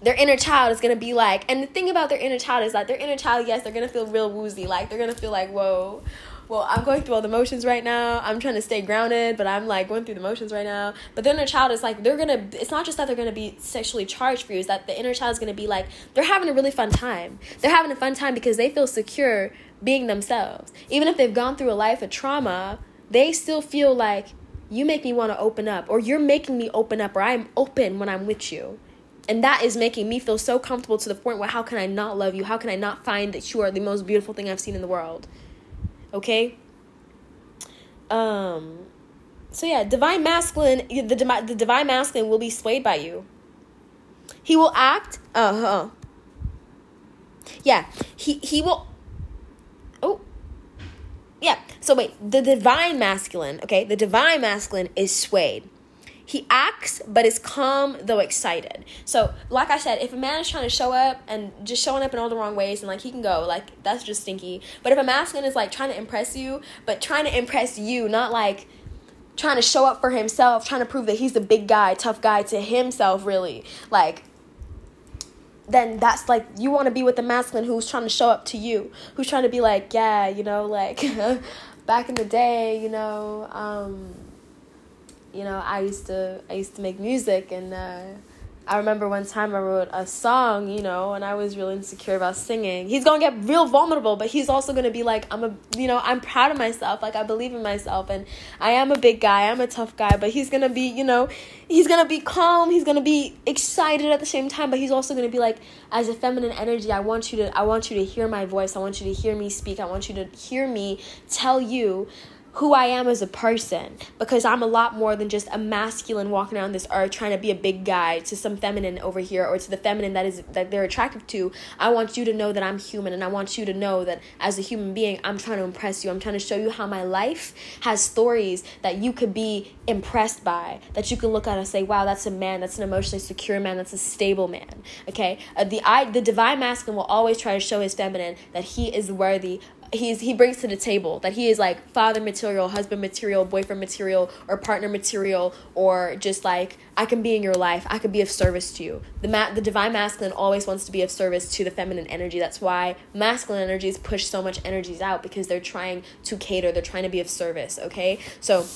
Their inner child is gonna be like, and the thing about their inner child is that their inner child, yes, they're gonna feel real woozy. Like, they're gonna feel like, whoa, well, I'm going through all the motions right now. I'm trying to stay grounded, but I'm like going through the motions right now. But the inner child is like, they're gonna, it's not just that they're gonna be sexually charged for you, it's that the inner child is gonna be like, they're having a really fun time. They're having a fun time because they feel secure being themselves. Even if they've gone through a life of trauma, they still feel like you make me want to open up, or you're making me open up, or I'm open when I'm with you. And that is making me feel so comfortable to the point where how can I not love you? How can I not find that you are the most beautiful thing I've seen in the world? Okay? Um so yeah, divine masculine the the divine masculine will be swayed by you. He will act uh-huh. Yeah, he he will. So wait, the divine masculine, okay? The divine masculine is swayed he acts but is calm though excited so like i said if a man is trying to show up and just showing up in all the wrong ways and like he can go like that's just stinky but if a masculine is like trying to impress you but trying to impress you not like trying to show up for himself trying to prove that he's the big guy tough guy to himself really like then that's like you want to be with the masculine who's trying to show up to you who's trying to be like yeah you know like back in the day you know um you know, I used to I used to make music and uh, I remember one time I wrote a song, you know, and I was really insecure about singing. He's gonna get real vulnerable, but he's also gonna be like, I'm a, you know, I'm proud of myself. Like I believe in myself, and I am a big guy. I'm a tough guy, but he's gonna be, you know, he's gonna be calm. He's gonna be excited at the same time, but he's also gonna be like, as a feminine energy, I want you to, I want you to hear my voice. I want you to hear me speak. I want you to hear me tell you who I am as a person because I'm a lot more than just a masculine walking around this earth trying to be a big guy to some feminine over here or to the feminine that is that they're attractive to. I want you to know that I'm human and I want you to know that as a human being, I'm trying to impress you. I'm trying to show you how my life has stories that you could be impressed by, that you can look at and say, "Wow, that's a man. That's an emotionally secure man. That's a stable man." Okay? Uh, the I the divine masculine will always try to show his feminine that he is worthy he's he brings to the table that he is like father material, husband material, boyfriend material, or partner material, or just like I can be in your life. I can be of service to you. The ma- the divine masculine always wants to be of service to the feminine energy. That's why masculine energies push so much energies out because they're trying to cater. They're trying to be of service. Okay, so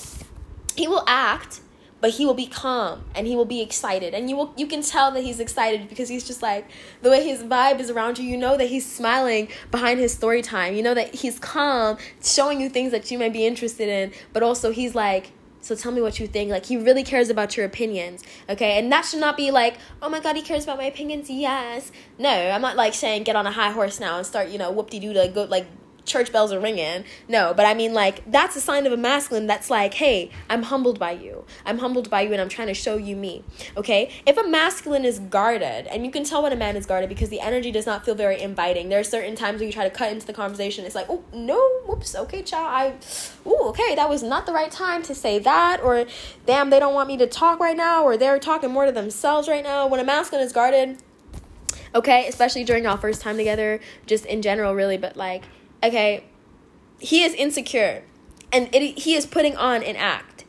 he will act but he will be calm and he will be excited. And you will you can tell that he's excited because he's just like the way his vibe is around you you know that he's smiling behind his story time. You know that he's calm showing you things that you might be interested in but also he's like so tell me what you think. Like he really cares about your opinions okay? And that should not be like oh my god he cares about my opinions yes. No i'm not like saying get on a high horse now and start you know whoop-de-doo to go like church bells are ringing. No, but I mean, like, that's a sign of a masculine that's like, hey, I'm humbled by you. I'm humbled by you and I'm trying to show you me. Okay? If a masculine is guarded, and you can tell when a man is guarded because the energy does not feel very inviting. There are certain times when you try to cut into the conversation. It's like, oh, no, whoops, okay, child. I, oh, okay, that was not the right time to say that. Or, damn, they don't want me to talk right now. Or they're talking more to themselves right now. When a masculine is guarded, okay, especially during our first time together, just in general, really, but like, okay, he is insecure and it, he is putting on an act.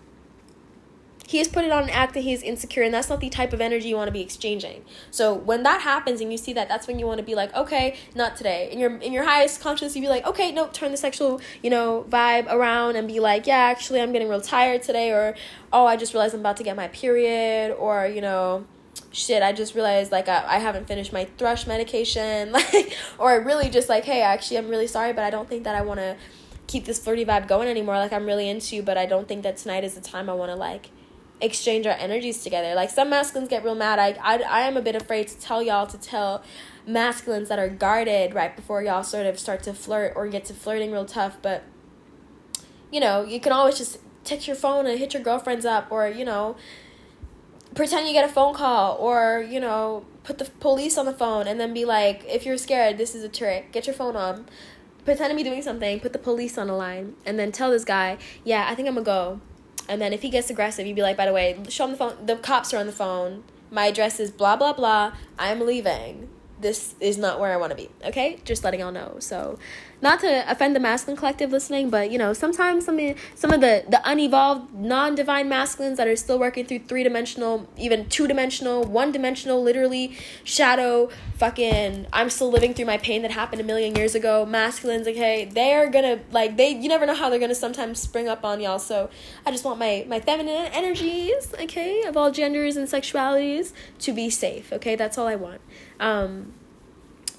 He is putting on an act that he is insecure, and that's not the type of energy you want to be exchanging. So when that happens and you see that, that's when you want to be like, okay, not today. In your in your highest conscious, you be like, okay, no, turn the sexual, you know, vibe around and be like, yeah, actually, I'm getting real tired today, or oh, I just realized I'm about to get my period, or you know, shit i just realized like I, I haven't finished my thrush medication like or really just like hey actually i'm really sorry but i don't think that i want to keep this flirty vibe going anymore. Like i'm really into you but i don't think that tonight is the time i want to like exchange our energies together. Like some masculines get real mad. I, I i am a bit afraid to tell y'all to tell masculines that are guarded right before y'all sort of start to flirt or get to flirting real tough but you know you can always just text your phone and hit your girlfriends up or you know pretend you get a phone call or you know put the police on the phone and then be like if you're scared this is a trick. Get your phone on. Pretend to be doing something put the police on the line and then tell this guy yeah i think i'm gonna go. And then if he gets aggressive you'd be like by the way show him the phone the cops are on the phone. My address is blah blah blah. I'm leaving. This is not where I want to be. Okay, just letting y'all know. So, not to offend the masculine collective listening, but you know, sometimes some of, some of the the unevolved, non divine masculines that are still working through three dimensional, even two dimensional, one dimensional, literally shadow, fucking. I'm still living through my pain that happened a million years ago. Masculines, okay, they're gonna like they. You never know how they're gonna sometimes spring up on y'all. So I just want my my feminine energies, okay, of all genders and sexualities, to be safe. Okay, that's all I want. Um,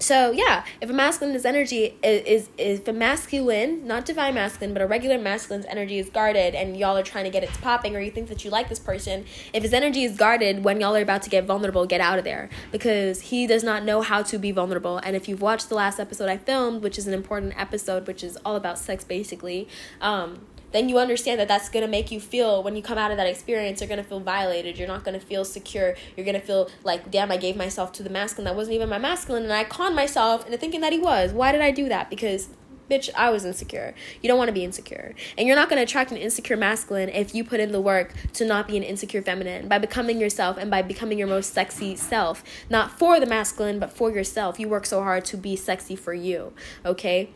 so yeah, if a masculine's energy is, is if a masculine, not divine masculine, but a regular masculine's energy is guarded, and y'all are trying to get it popping, or you think that you like this person, if his energy is guarded when y'all are about to get vulnerable, get out of there because he does not know how to be vulnerable. And if you've watched the last episode I filmed, which is an important episode, which is all about sex basically, um, then you understand that that's going to make you feel when you come out of that experience you're going to feel violated. You're not going to feel secure. You're going to feel like damn i gave myself to the masculine that wasn't even my masculine and i conned myself into thinking that he was. Why did i do that? Because bitch i was insecure. You don't want to be insecure. And you're not going to attract an insecure masculine if you put in the work to not be an insecure feminine. By becoming yourself and by becoming your most sexy self. Not for the masculine but for yourself. You work so hard to be sexy for you okay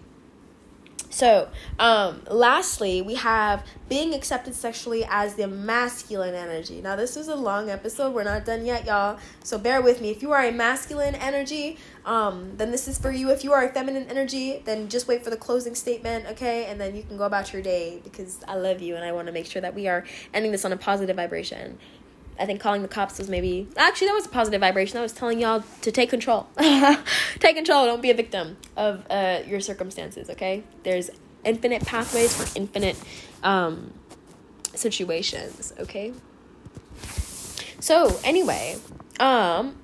so, um, lastly, we have being accepted sexually as the masculine energy. Now, this is a long episode. We're not done yet, y'all. So, bear with me. If you are a masculine energy, um, then this is for you. If you are a feminine energy, then just wait for the closing statement, okay? And then you can go about your day because I love you and I want to make sure that we are ending this on a positive vibration. I think calling the cops was maybe actually that was a positive vibration. I was telling y'all to take control. take control. Don't be a victim of uh, your circumstances. Okay, there's infinite pathways for infinite um, situations. Okay. So anyway, um,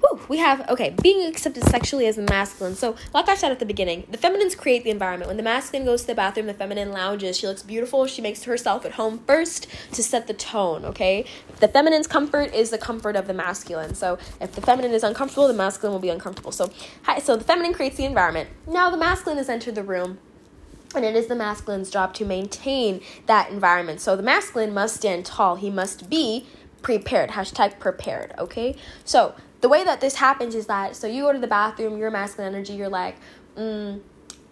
Whew, we have okay being accepted sexually as a masculine. So like i said at the beginning the feminines create the environment. When the masculine goes to the bathroom the feminine lounges. She looks beautiful. She makes herself at home first to set the tone okay? The feminine's comfort is the comfort of the masculine. So if the feminine is uncomfortable the masculine will be uncomfortable. So hi so the feminine creates the environment. Now the masculine has entered the room and it is the masculine's job to maintain that environment. So the masculine must stand tall. He must be prepared. Hashtag prepared okay? So the way that this happens is that so you go to the bathroom, you're masculine energy, you're like, mm,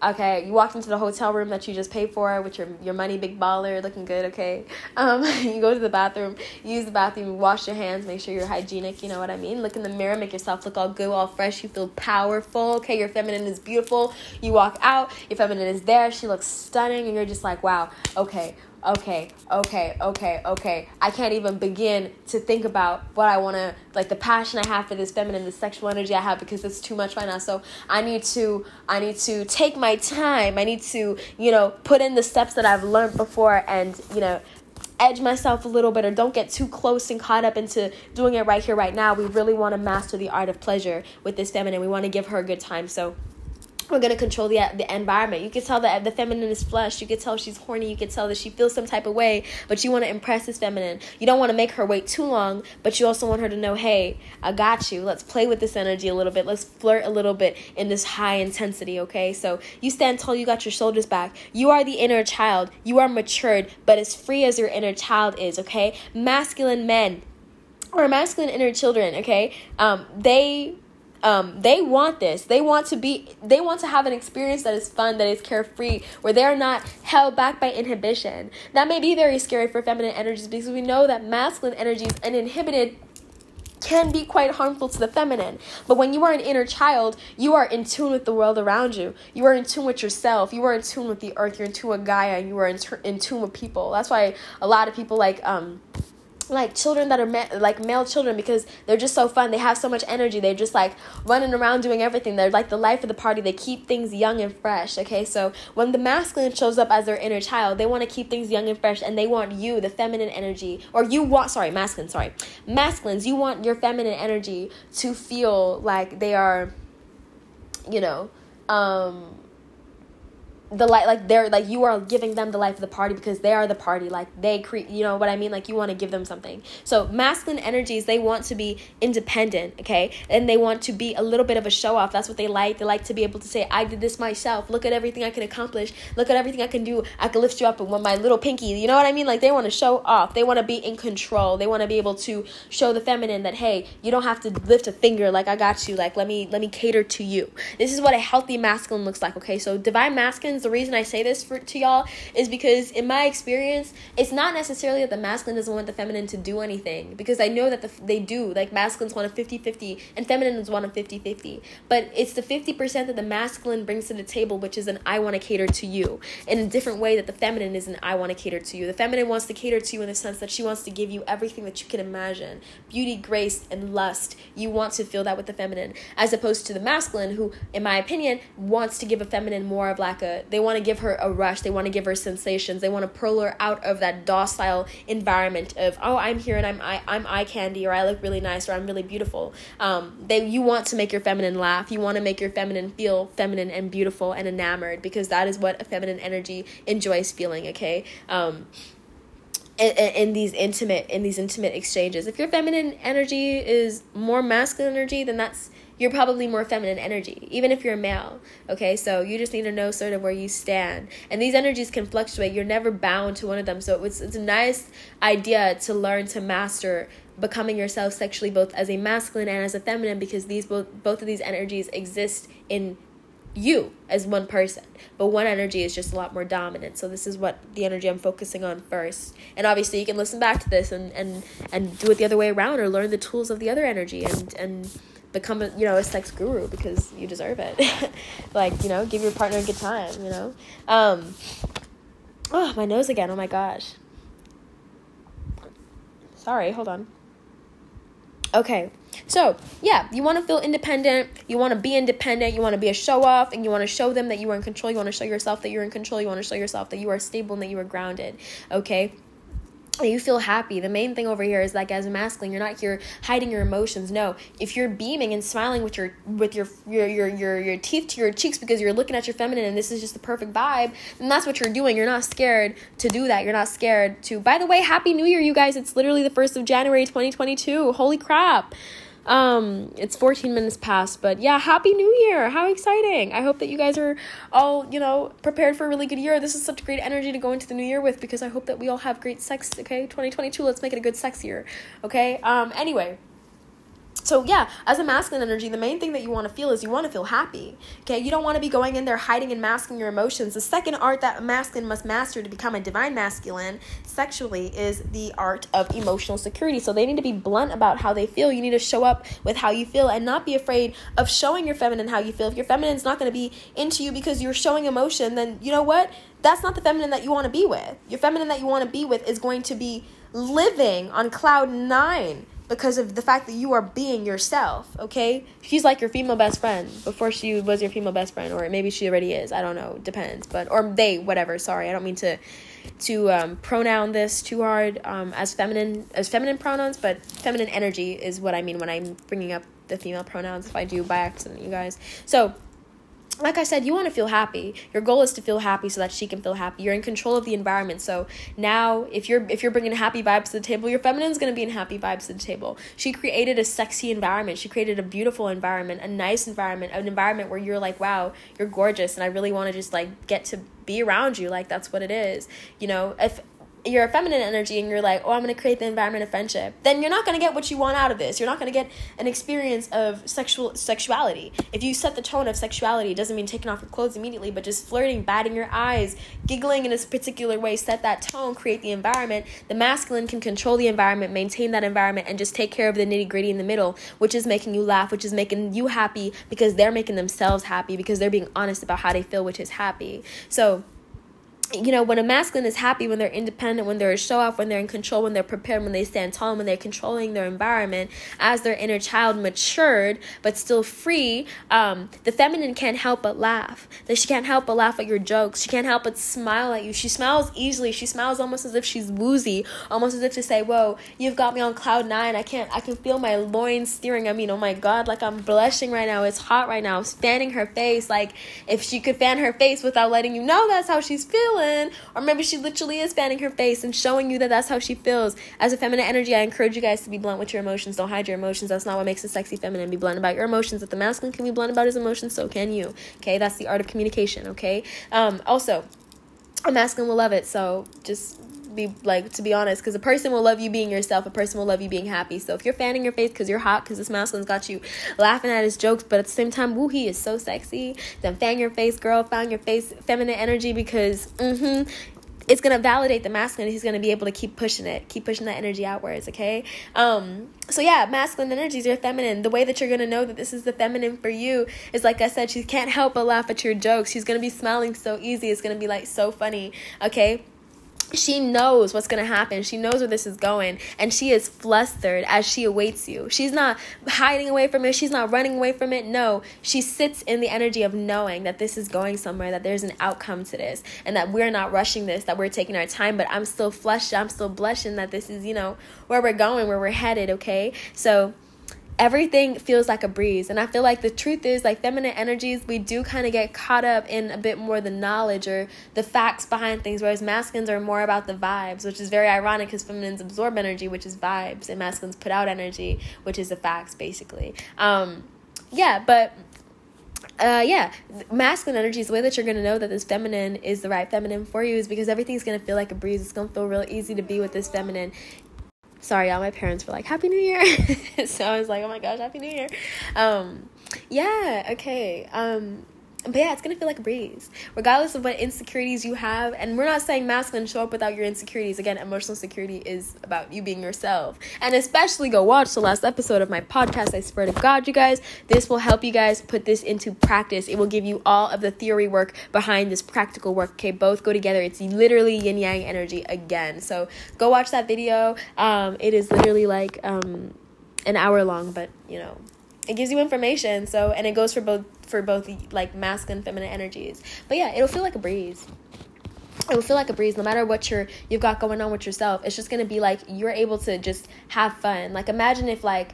okay, you walk into the hotel room that you just paid for with your your money big baller looking good, okay? Um, you go to the bathroom, use the bathroom, wash your hands, make sure you're hygienic, you know what I mean? Look in the mirror, make yourself look all good, all fresh, you feel powerful, okay? Your feminine is beautiful. You walk out, your feminine is there, she looks stunning, and you're just like, wow, okay, okay, okay, okay, okay. I can't even begin to think about what I want to, like the passion I have for this feminine, the sexual energy I have because it's too much right now. So I need to, I need to take my time. I need to, you know, put in the steps that I've learned before and, you know, edge myself a little bit or don't get too close and caught up into doing it right here, right now. We really want to master the art of pleasure with this feminine. We want to give her a good time. So, we're gonna control the the environment. You can tell that the feminine is flushed. You can tell she's horny. You can tell that she feels some type of way, but you want to impress this feminine. You don't want to make her wait too long, but you also want her to know, hey, I got you. Let's play with this energy a little bit. Let's flirt a little bit in this high intensity. Okay, so you stand tall. You got your shoulders back. You are the inner child. You are matured, but as free as your inner child is. Okay, masculine men or masculine inner children. Okay, um, they um, they want this. They want to be. They want to have an experience that is fun, that is carefree, where they are not held back by inhibition. That may be very scary for feminine energies because we know that masculine energies and uninhibited can be quite harmful to the feminine. But when you are an inner child, you are in tune with the world around you. You are in tune with yourself. You are in tune with the earth. You're in tune with Gaia. And you are in, t- in tune with people. That's why a lot of people like um like children that are ma- like male children because they're just so fun. They have so much energy. They're just like running around doing everything. They're like the life of the party. They keep things young and fresh. Okay, so when the masculine shows up as their inner child, they want to keep things young and fresh, and they want you, the feminine energy, or you want sorry, masculine, sorry, masculines. You want your feminine energy to feel like they are, you know, um the light like they're like you are giving them the life of the party because they are the party. Like they create you know what i mean? Like you want to give them something. So masculine energies they want to be independent okay? And they want to be a little bit of a show off that's what they like. They like to be able to say i did this myself. Look at everything i can accomplish. Look at everything i can do. I can lift you up with my little pinky. You know what i mean? Like they want to show off. They want to be in control. They want to be able to show the feminine that hey you don't have to lift a finger like i got you. Like let me let me cater to you. This is what a healthy masculine looks like okay? So divine masculine the reason I say this for to y'all is because in my experience, it's not necessarily that the masculine doesn't want the feminine to do anything because I know that the, they do. Like masculines want a 50-50 and feminines want a 50-50. But it's the 50% that the masculine brings to the table which is an I want to cater to you in a different way that the feminine is an I want to cater to you. The feminine wants to cater to you in the sense that she wants to give you everything that you can imagine. Beauty, grace, and lust. You want to feel that with the feminine as opposed to the masculine who in my opinion wants to give a feminine more of like a they want to give her a rush they want to give her sensations they want to pull her out of that docile environment of oh i'm here and i'm I, i'm eye candy or i look really nice or i'm really beautiful. Um they you want to make your feminine laugh you want to make your feminine feel feminine and beautiful and enamored because that is what a feminine energy enjoys feeling okay? Um in, in, these intimate in these intimate exchanges. If your feminine energy is more masculine energy then that's you're probably more feminine energy, even if you're male. Okay, so you just need to know sort of where you stand. And these energies can fluctuate. You're never bound to one of them. So it's, it's a nice idea to learn to master becoming yourself sexually both as a masculine and as a feminine because these both both of these energies exist in you as one person but one energy is just a lot more dominant so this is what the energy i'm focusing on first and obviously you can listen back to this and and and do it the other way around or learn the tools of the other energy and and become a you know a sex guru because you deserve it. Like you know give your partner a good time you know? Um oh my nose again. Oh my gosh. Sorry hold on. Okay. So yeah you want to feel independent you want to be independent you want to be a show off and you want to show them that you are in control you want to show yourself that you're in control you want to show yourself that you are stable and that you are grounded okay you feel happy. The main thing over here is like as a masculine, you're not here hiding your emotions. No, if you're beaming and smiling with your with your your your your, your teeth to your cheeks because you're looking at your feminine and this is just the perfect vibe, then that's what you're doing. You're not scared to do that. You're not scared to. By the way, happy New Year, you guys! It's literally the first of January, 2022. Holy crap! Um, it's 14 minutes past, but yeah, happy new year. How exciting. I hope that you guys are all, you know, prepared for a really good year. This is such great energy to go into the new year with because I hope that we all have great sex, okay? 2022, let's make it a good sex year. Okay? Um anyway, so yeah, as a masculine energy, the main thing that you want to feel is you want to feel happy. Okay, you don't want to be going in there hiding and masking your emotions. The second art that a masculine must master to become a divine masculine sexually is the art of emotional security. So they need to be blunt about how they feel. You need to show up with how you feel and not be afraid of showing your feminine how you feel. If your feminine's not going to be into you because you're showing emotion, then you know what? That's not the feminine that you want to be with. Your feminine that you want to be with is going to be living on cloud nine because of the fact that you are being yourself, okay? She's like your female best friend before she was your female best friend, or maybe she already is. I don't know, depends. But or they, whatever. Sorry, I don't mean to to um, pronoun this too hard um, as feminine as feminine pronouns, but feminine energy is what I mean when I'm bringing up the female pronouns. If I do by accident, you guys. So like I said, you want to feel happy. Your goal is to feel happy so that she can feel happy. You're in control of the environment. So now, if you're if you're bringing happy vibes to the table, your feminine's gonna be in happy vibes to the table. She created a sexy environment. She created a beautiful environment, a nice environment, an environment where you're like, wow, you're gorgeous, and I really want to just like get to be around you. Like that's what it is. You know, if you're a feminine energy and you're like, oh, I'm going to create the environment of friendship, then you're not going to get what you want out of this. You're not going to get an experience of sexual sexuality. If you set the tone of sexuality, it doesn't mean taking off your clothes immediately, but just flirting, batting your eyes, giggling in a particular way, set that tone, create the environment. The masculine can control the environment, maintain that environment, and just take care of the nitty gritty in the middle, which is making you laugh, which is making you happy because they're making themselves happy because they're being honest about how they feel, which is happy. So, you know, when a masculine is happy, when they're independent, when they're a show off, when they're in control, when they're prepared, when they stand tall, when they're controlling their environment, as their inner child matured but still free, um, the feminine can't help but laugh. That she can't help but laugh at your jokes. She can't help but smile at you. She smiles easily. She smiles almost as if she's woozy, almost as if to say, "Whoa, you've got me on cloud nine. I can't. I can feel my loins steering. I mean, oh my god, like I'm blushing right now. It's hot right now. I'm Fanning her face, like if she could fan her face without letting you know that's how she's feeling." Feeling, or maybe she literally is fanning her face and showing you that that's how she feels. As a feminine energy, I encourage you guys to be blunt with your emotions. Don't hide your emotions. That's not what makes a sexy feminine. Be blunt about your emotions. If the masculine can be blunt about his emotions, so can you. Okay, that's the art of communication. Okay. Um, also, a masculine will love it. So just be like to be honest because a person will love you being yourself a person will love you being happy so if you're fanning your face because you're hot because this masculine's got you laughing at his jokes but at the same time woo he is so sexy then fan your face girl fan your face feminine energy because mm-hmm it's gonna validate the masculine. He's gonna be able to keep pushing it, keep pushing that energy outwards. Okay. Um. So yeah, masculine energies are feminine. The way that you're gonna know that this is the feminine for you is like I said, she can't help but laugh at your jokes. She's gonna be smiling so easy. It's gonna be like so funny. Okay she knows what's going to happen. She knows where this is going. And she is flustered as she awaits you. She's not hiding away from it. She's not running away from it. No, she sits in the energy of knowing that this is going somewhere, that there's an outcome to this, and that we're not rushing this, that we're taking our time. But I'm still flushed. I'm still blushing that this is, you know, where we're going, where we're headed. Okay. So, everything feels like a breeze. And I feel like the truth is, like feminine energies, we do kind of get caught up in a bit more the knowledge or the facts behind things, whereas masculines are more about the vibes, which is very ironic because feminines absorb energy, which is vibes, and masculines put out energy, which is the facts, basically. Um, yeah, but uh, yeah, masculine energy is the way that you're gonna know that this feminine is the right feminine for you is because everything's gonna feel like a breeze. It's gonna feel real easy to be with this feminine sorry all my parents were like happy new year. So i was like oh my gosh happy new year. Um yeah okay um but yeah, it's gonna feel like a breeze, regardless of what insecurities you have. And we're not saying masculine show up without your insecurities. Again, emotional security is about you being yourself. And especially go watch the last episode of my podcast. I swear to God, you guys, this will help you guys put this into practice. It will give you all of the theory work behind this practical work. Okay, both go together. It's literally yin yang energy again. So go watch that video. Um, it is literally like um, an hour long, but you know it gives you information so and it goes for both for both like masculine feminine energies. But yeah it'll feel like a breeze. It will feel like a breeze no matter what you're you've got going on with yourself. It's just gonna be like you're able to just have fun. Like imagine if like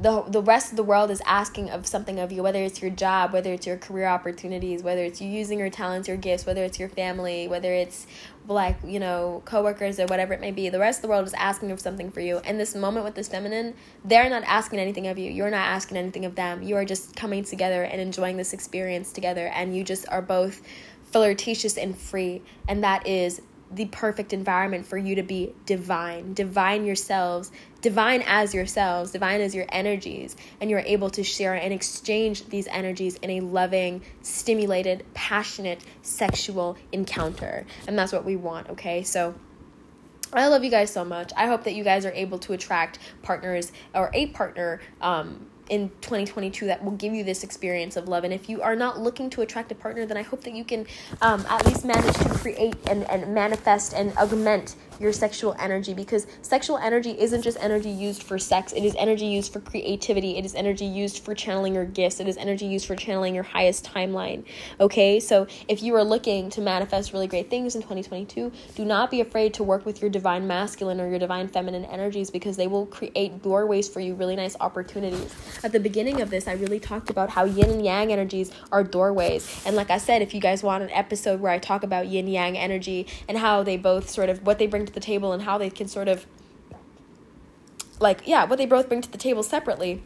the the rest of the world is asking of something of you whether it's your job whether it's your career opportunities whether it's you using your talents your gifts whether it's your family whether it's like you know coworkers or whatever it may be the rest of the world is asking of something for you. In this moment with this feminine they're not asking anything of you. You're not asking anything of them. You are just coming together and enjoying this experience together and you just are both flirtatious and free and that is the perfect environment for you to be divine. Divine yourselves, divine as yourselves, divine as your energies, and you're able to share and exchange these energies in a loving, stimulated, passionate, sexual encounter. And that's what we want, okay? So, I love you guys so much. I hope that you guys are able to attract partners or a partner um, in 2022 that will give you this experience of love. And if you are not looking to attract a partner, then I hope that you can um, at least manage to create and, and manifest and augment your sexual energy because sexual energy isn't just energy used for sex, it is energy used for creativity, it is energy used for channeling your gifts, it is energy used for channeling your highest timeline. Okay, so if you are looking to manifest really great things in 2022, do not be afraid to work with your divine masculine or your divine feminine energies because they will create doorways for you, really nice opportunities. At the beginning of this, I really talked about how yin and yang energies are doorways. And like I said, if you guys want an episode where I talk about yin yang energy and how they both sort of what they bring to the table and how they can sort of like yeah what they both bring to the table separately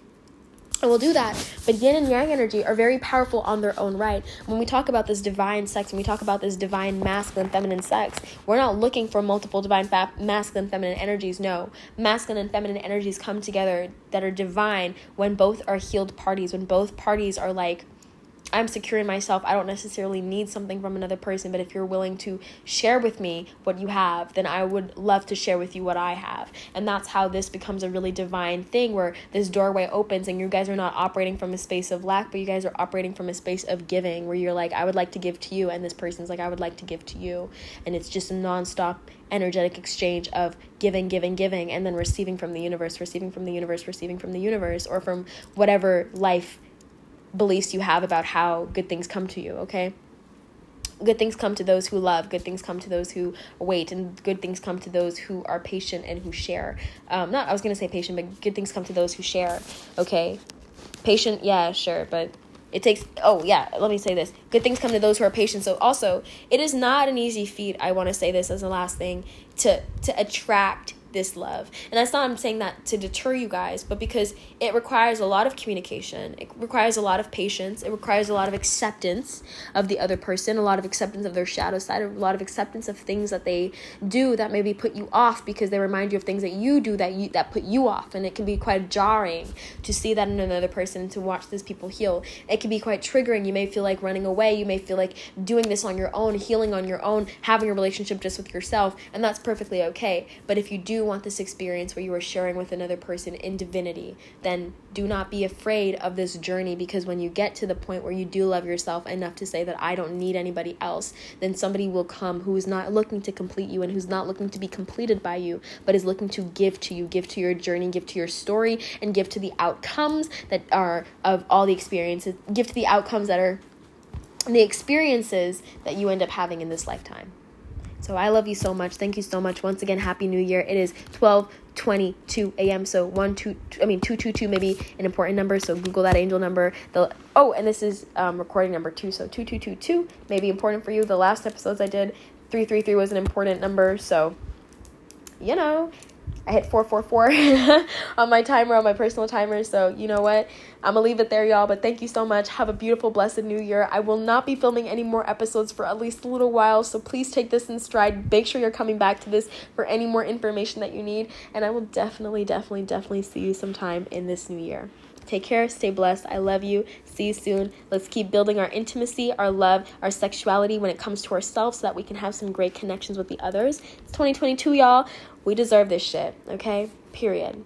and we'll do that. But yin and yang energy are very powerful on their own right. When we talk about this divine sex, when we talk about this divine masculine, feminine sex, we're not looking for multiple divine fa- masculine, feminine energies. No. Masculine and feminine energies come together that are divine when both are healed parties, when both parties are like I'm secure in myself. I don't necessarily need something from another person, but if you're willing to share with me what you have, then I would love to share with you what I have. And that's how this becomes a really divine thing where this doorway opens and you guys are not operating from a space of lack, but you guys are operating from a space of giving where you're like, I would like to give to you, and this person's like, I would like to give to you. And it's just a nonstop energetic exchange of giving, giving, giving, and then receiving from the universe, receiving from the universe, receiving from the universe, or from whatever life beliefs you have about how good things come to you, okay? Good things come to those who love, good things come to those who wait, and good things come to those who are patient and who share. Um, not, I was gonna say patient, but good things come to those who share, okay? Patient, yeah, sure, but it takes oh yeah let me say this good things come to those who are patient so also it is not an easy feat i want to say this as the last thing to to attract this love. And that's not I'm saying that to deter you guys, but because it requires a lot of communication. It requires a lot of patience. It requires a lot of acceptance of the other person, a lot of acceptance of their shadow side, a lot of acceptance of things that they do that maybe put you off because they remind you of things that you do that you that put you off. And it can be quite jarring to see that in another person to watch these people heal. It can be quite triggering. You may feel like running away. You may feel like doing this on your own, healing on your own, having a relationship just with yourself, and that's perfectly okay. But if you do want this experience where you are sharing with another person in divinity, then do not be afraid of this journey because when you get to the point where you do love yourself enough to say that I don't need anybody else, then somebody will come who is not looking to complete you and who's not looking to be completed by you, but is looking to give to you, give to your journey, give to your story, and give to the outcomes that are of all the experiences, give to the outcomes that are the experiences that you end up having in this lifetime. So I love you so much. Thank you so much. Once again, happy new year. It is 12 22 a.m. So one two, I mean two two two maybe an important number. So Google that angel number. The oh, and this is um, recording number two. So two two two two may be important for you. The last episodes I did, three three three was an important number. So you know, I hit 444 on my timer, on my personal timer. So, you know what? I'm going to leave it there, y'all. But thank you so much. Have a beautiful, blessed new year. I will not be filming any more episodes for at least a little while. So, please take this in stride. Make sure you're coming back to this for any more information that you need. And I will definitely, definitely, definitely see you sometime in this new year. Take care, stay blessed. I love you. See you soon. Let's keep building our intimacy, our love, our sexuality when it comes to ourselves so that we can have some great connections with the others. It's 2022, y'all. We deserve this shit, okay? Period.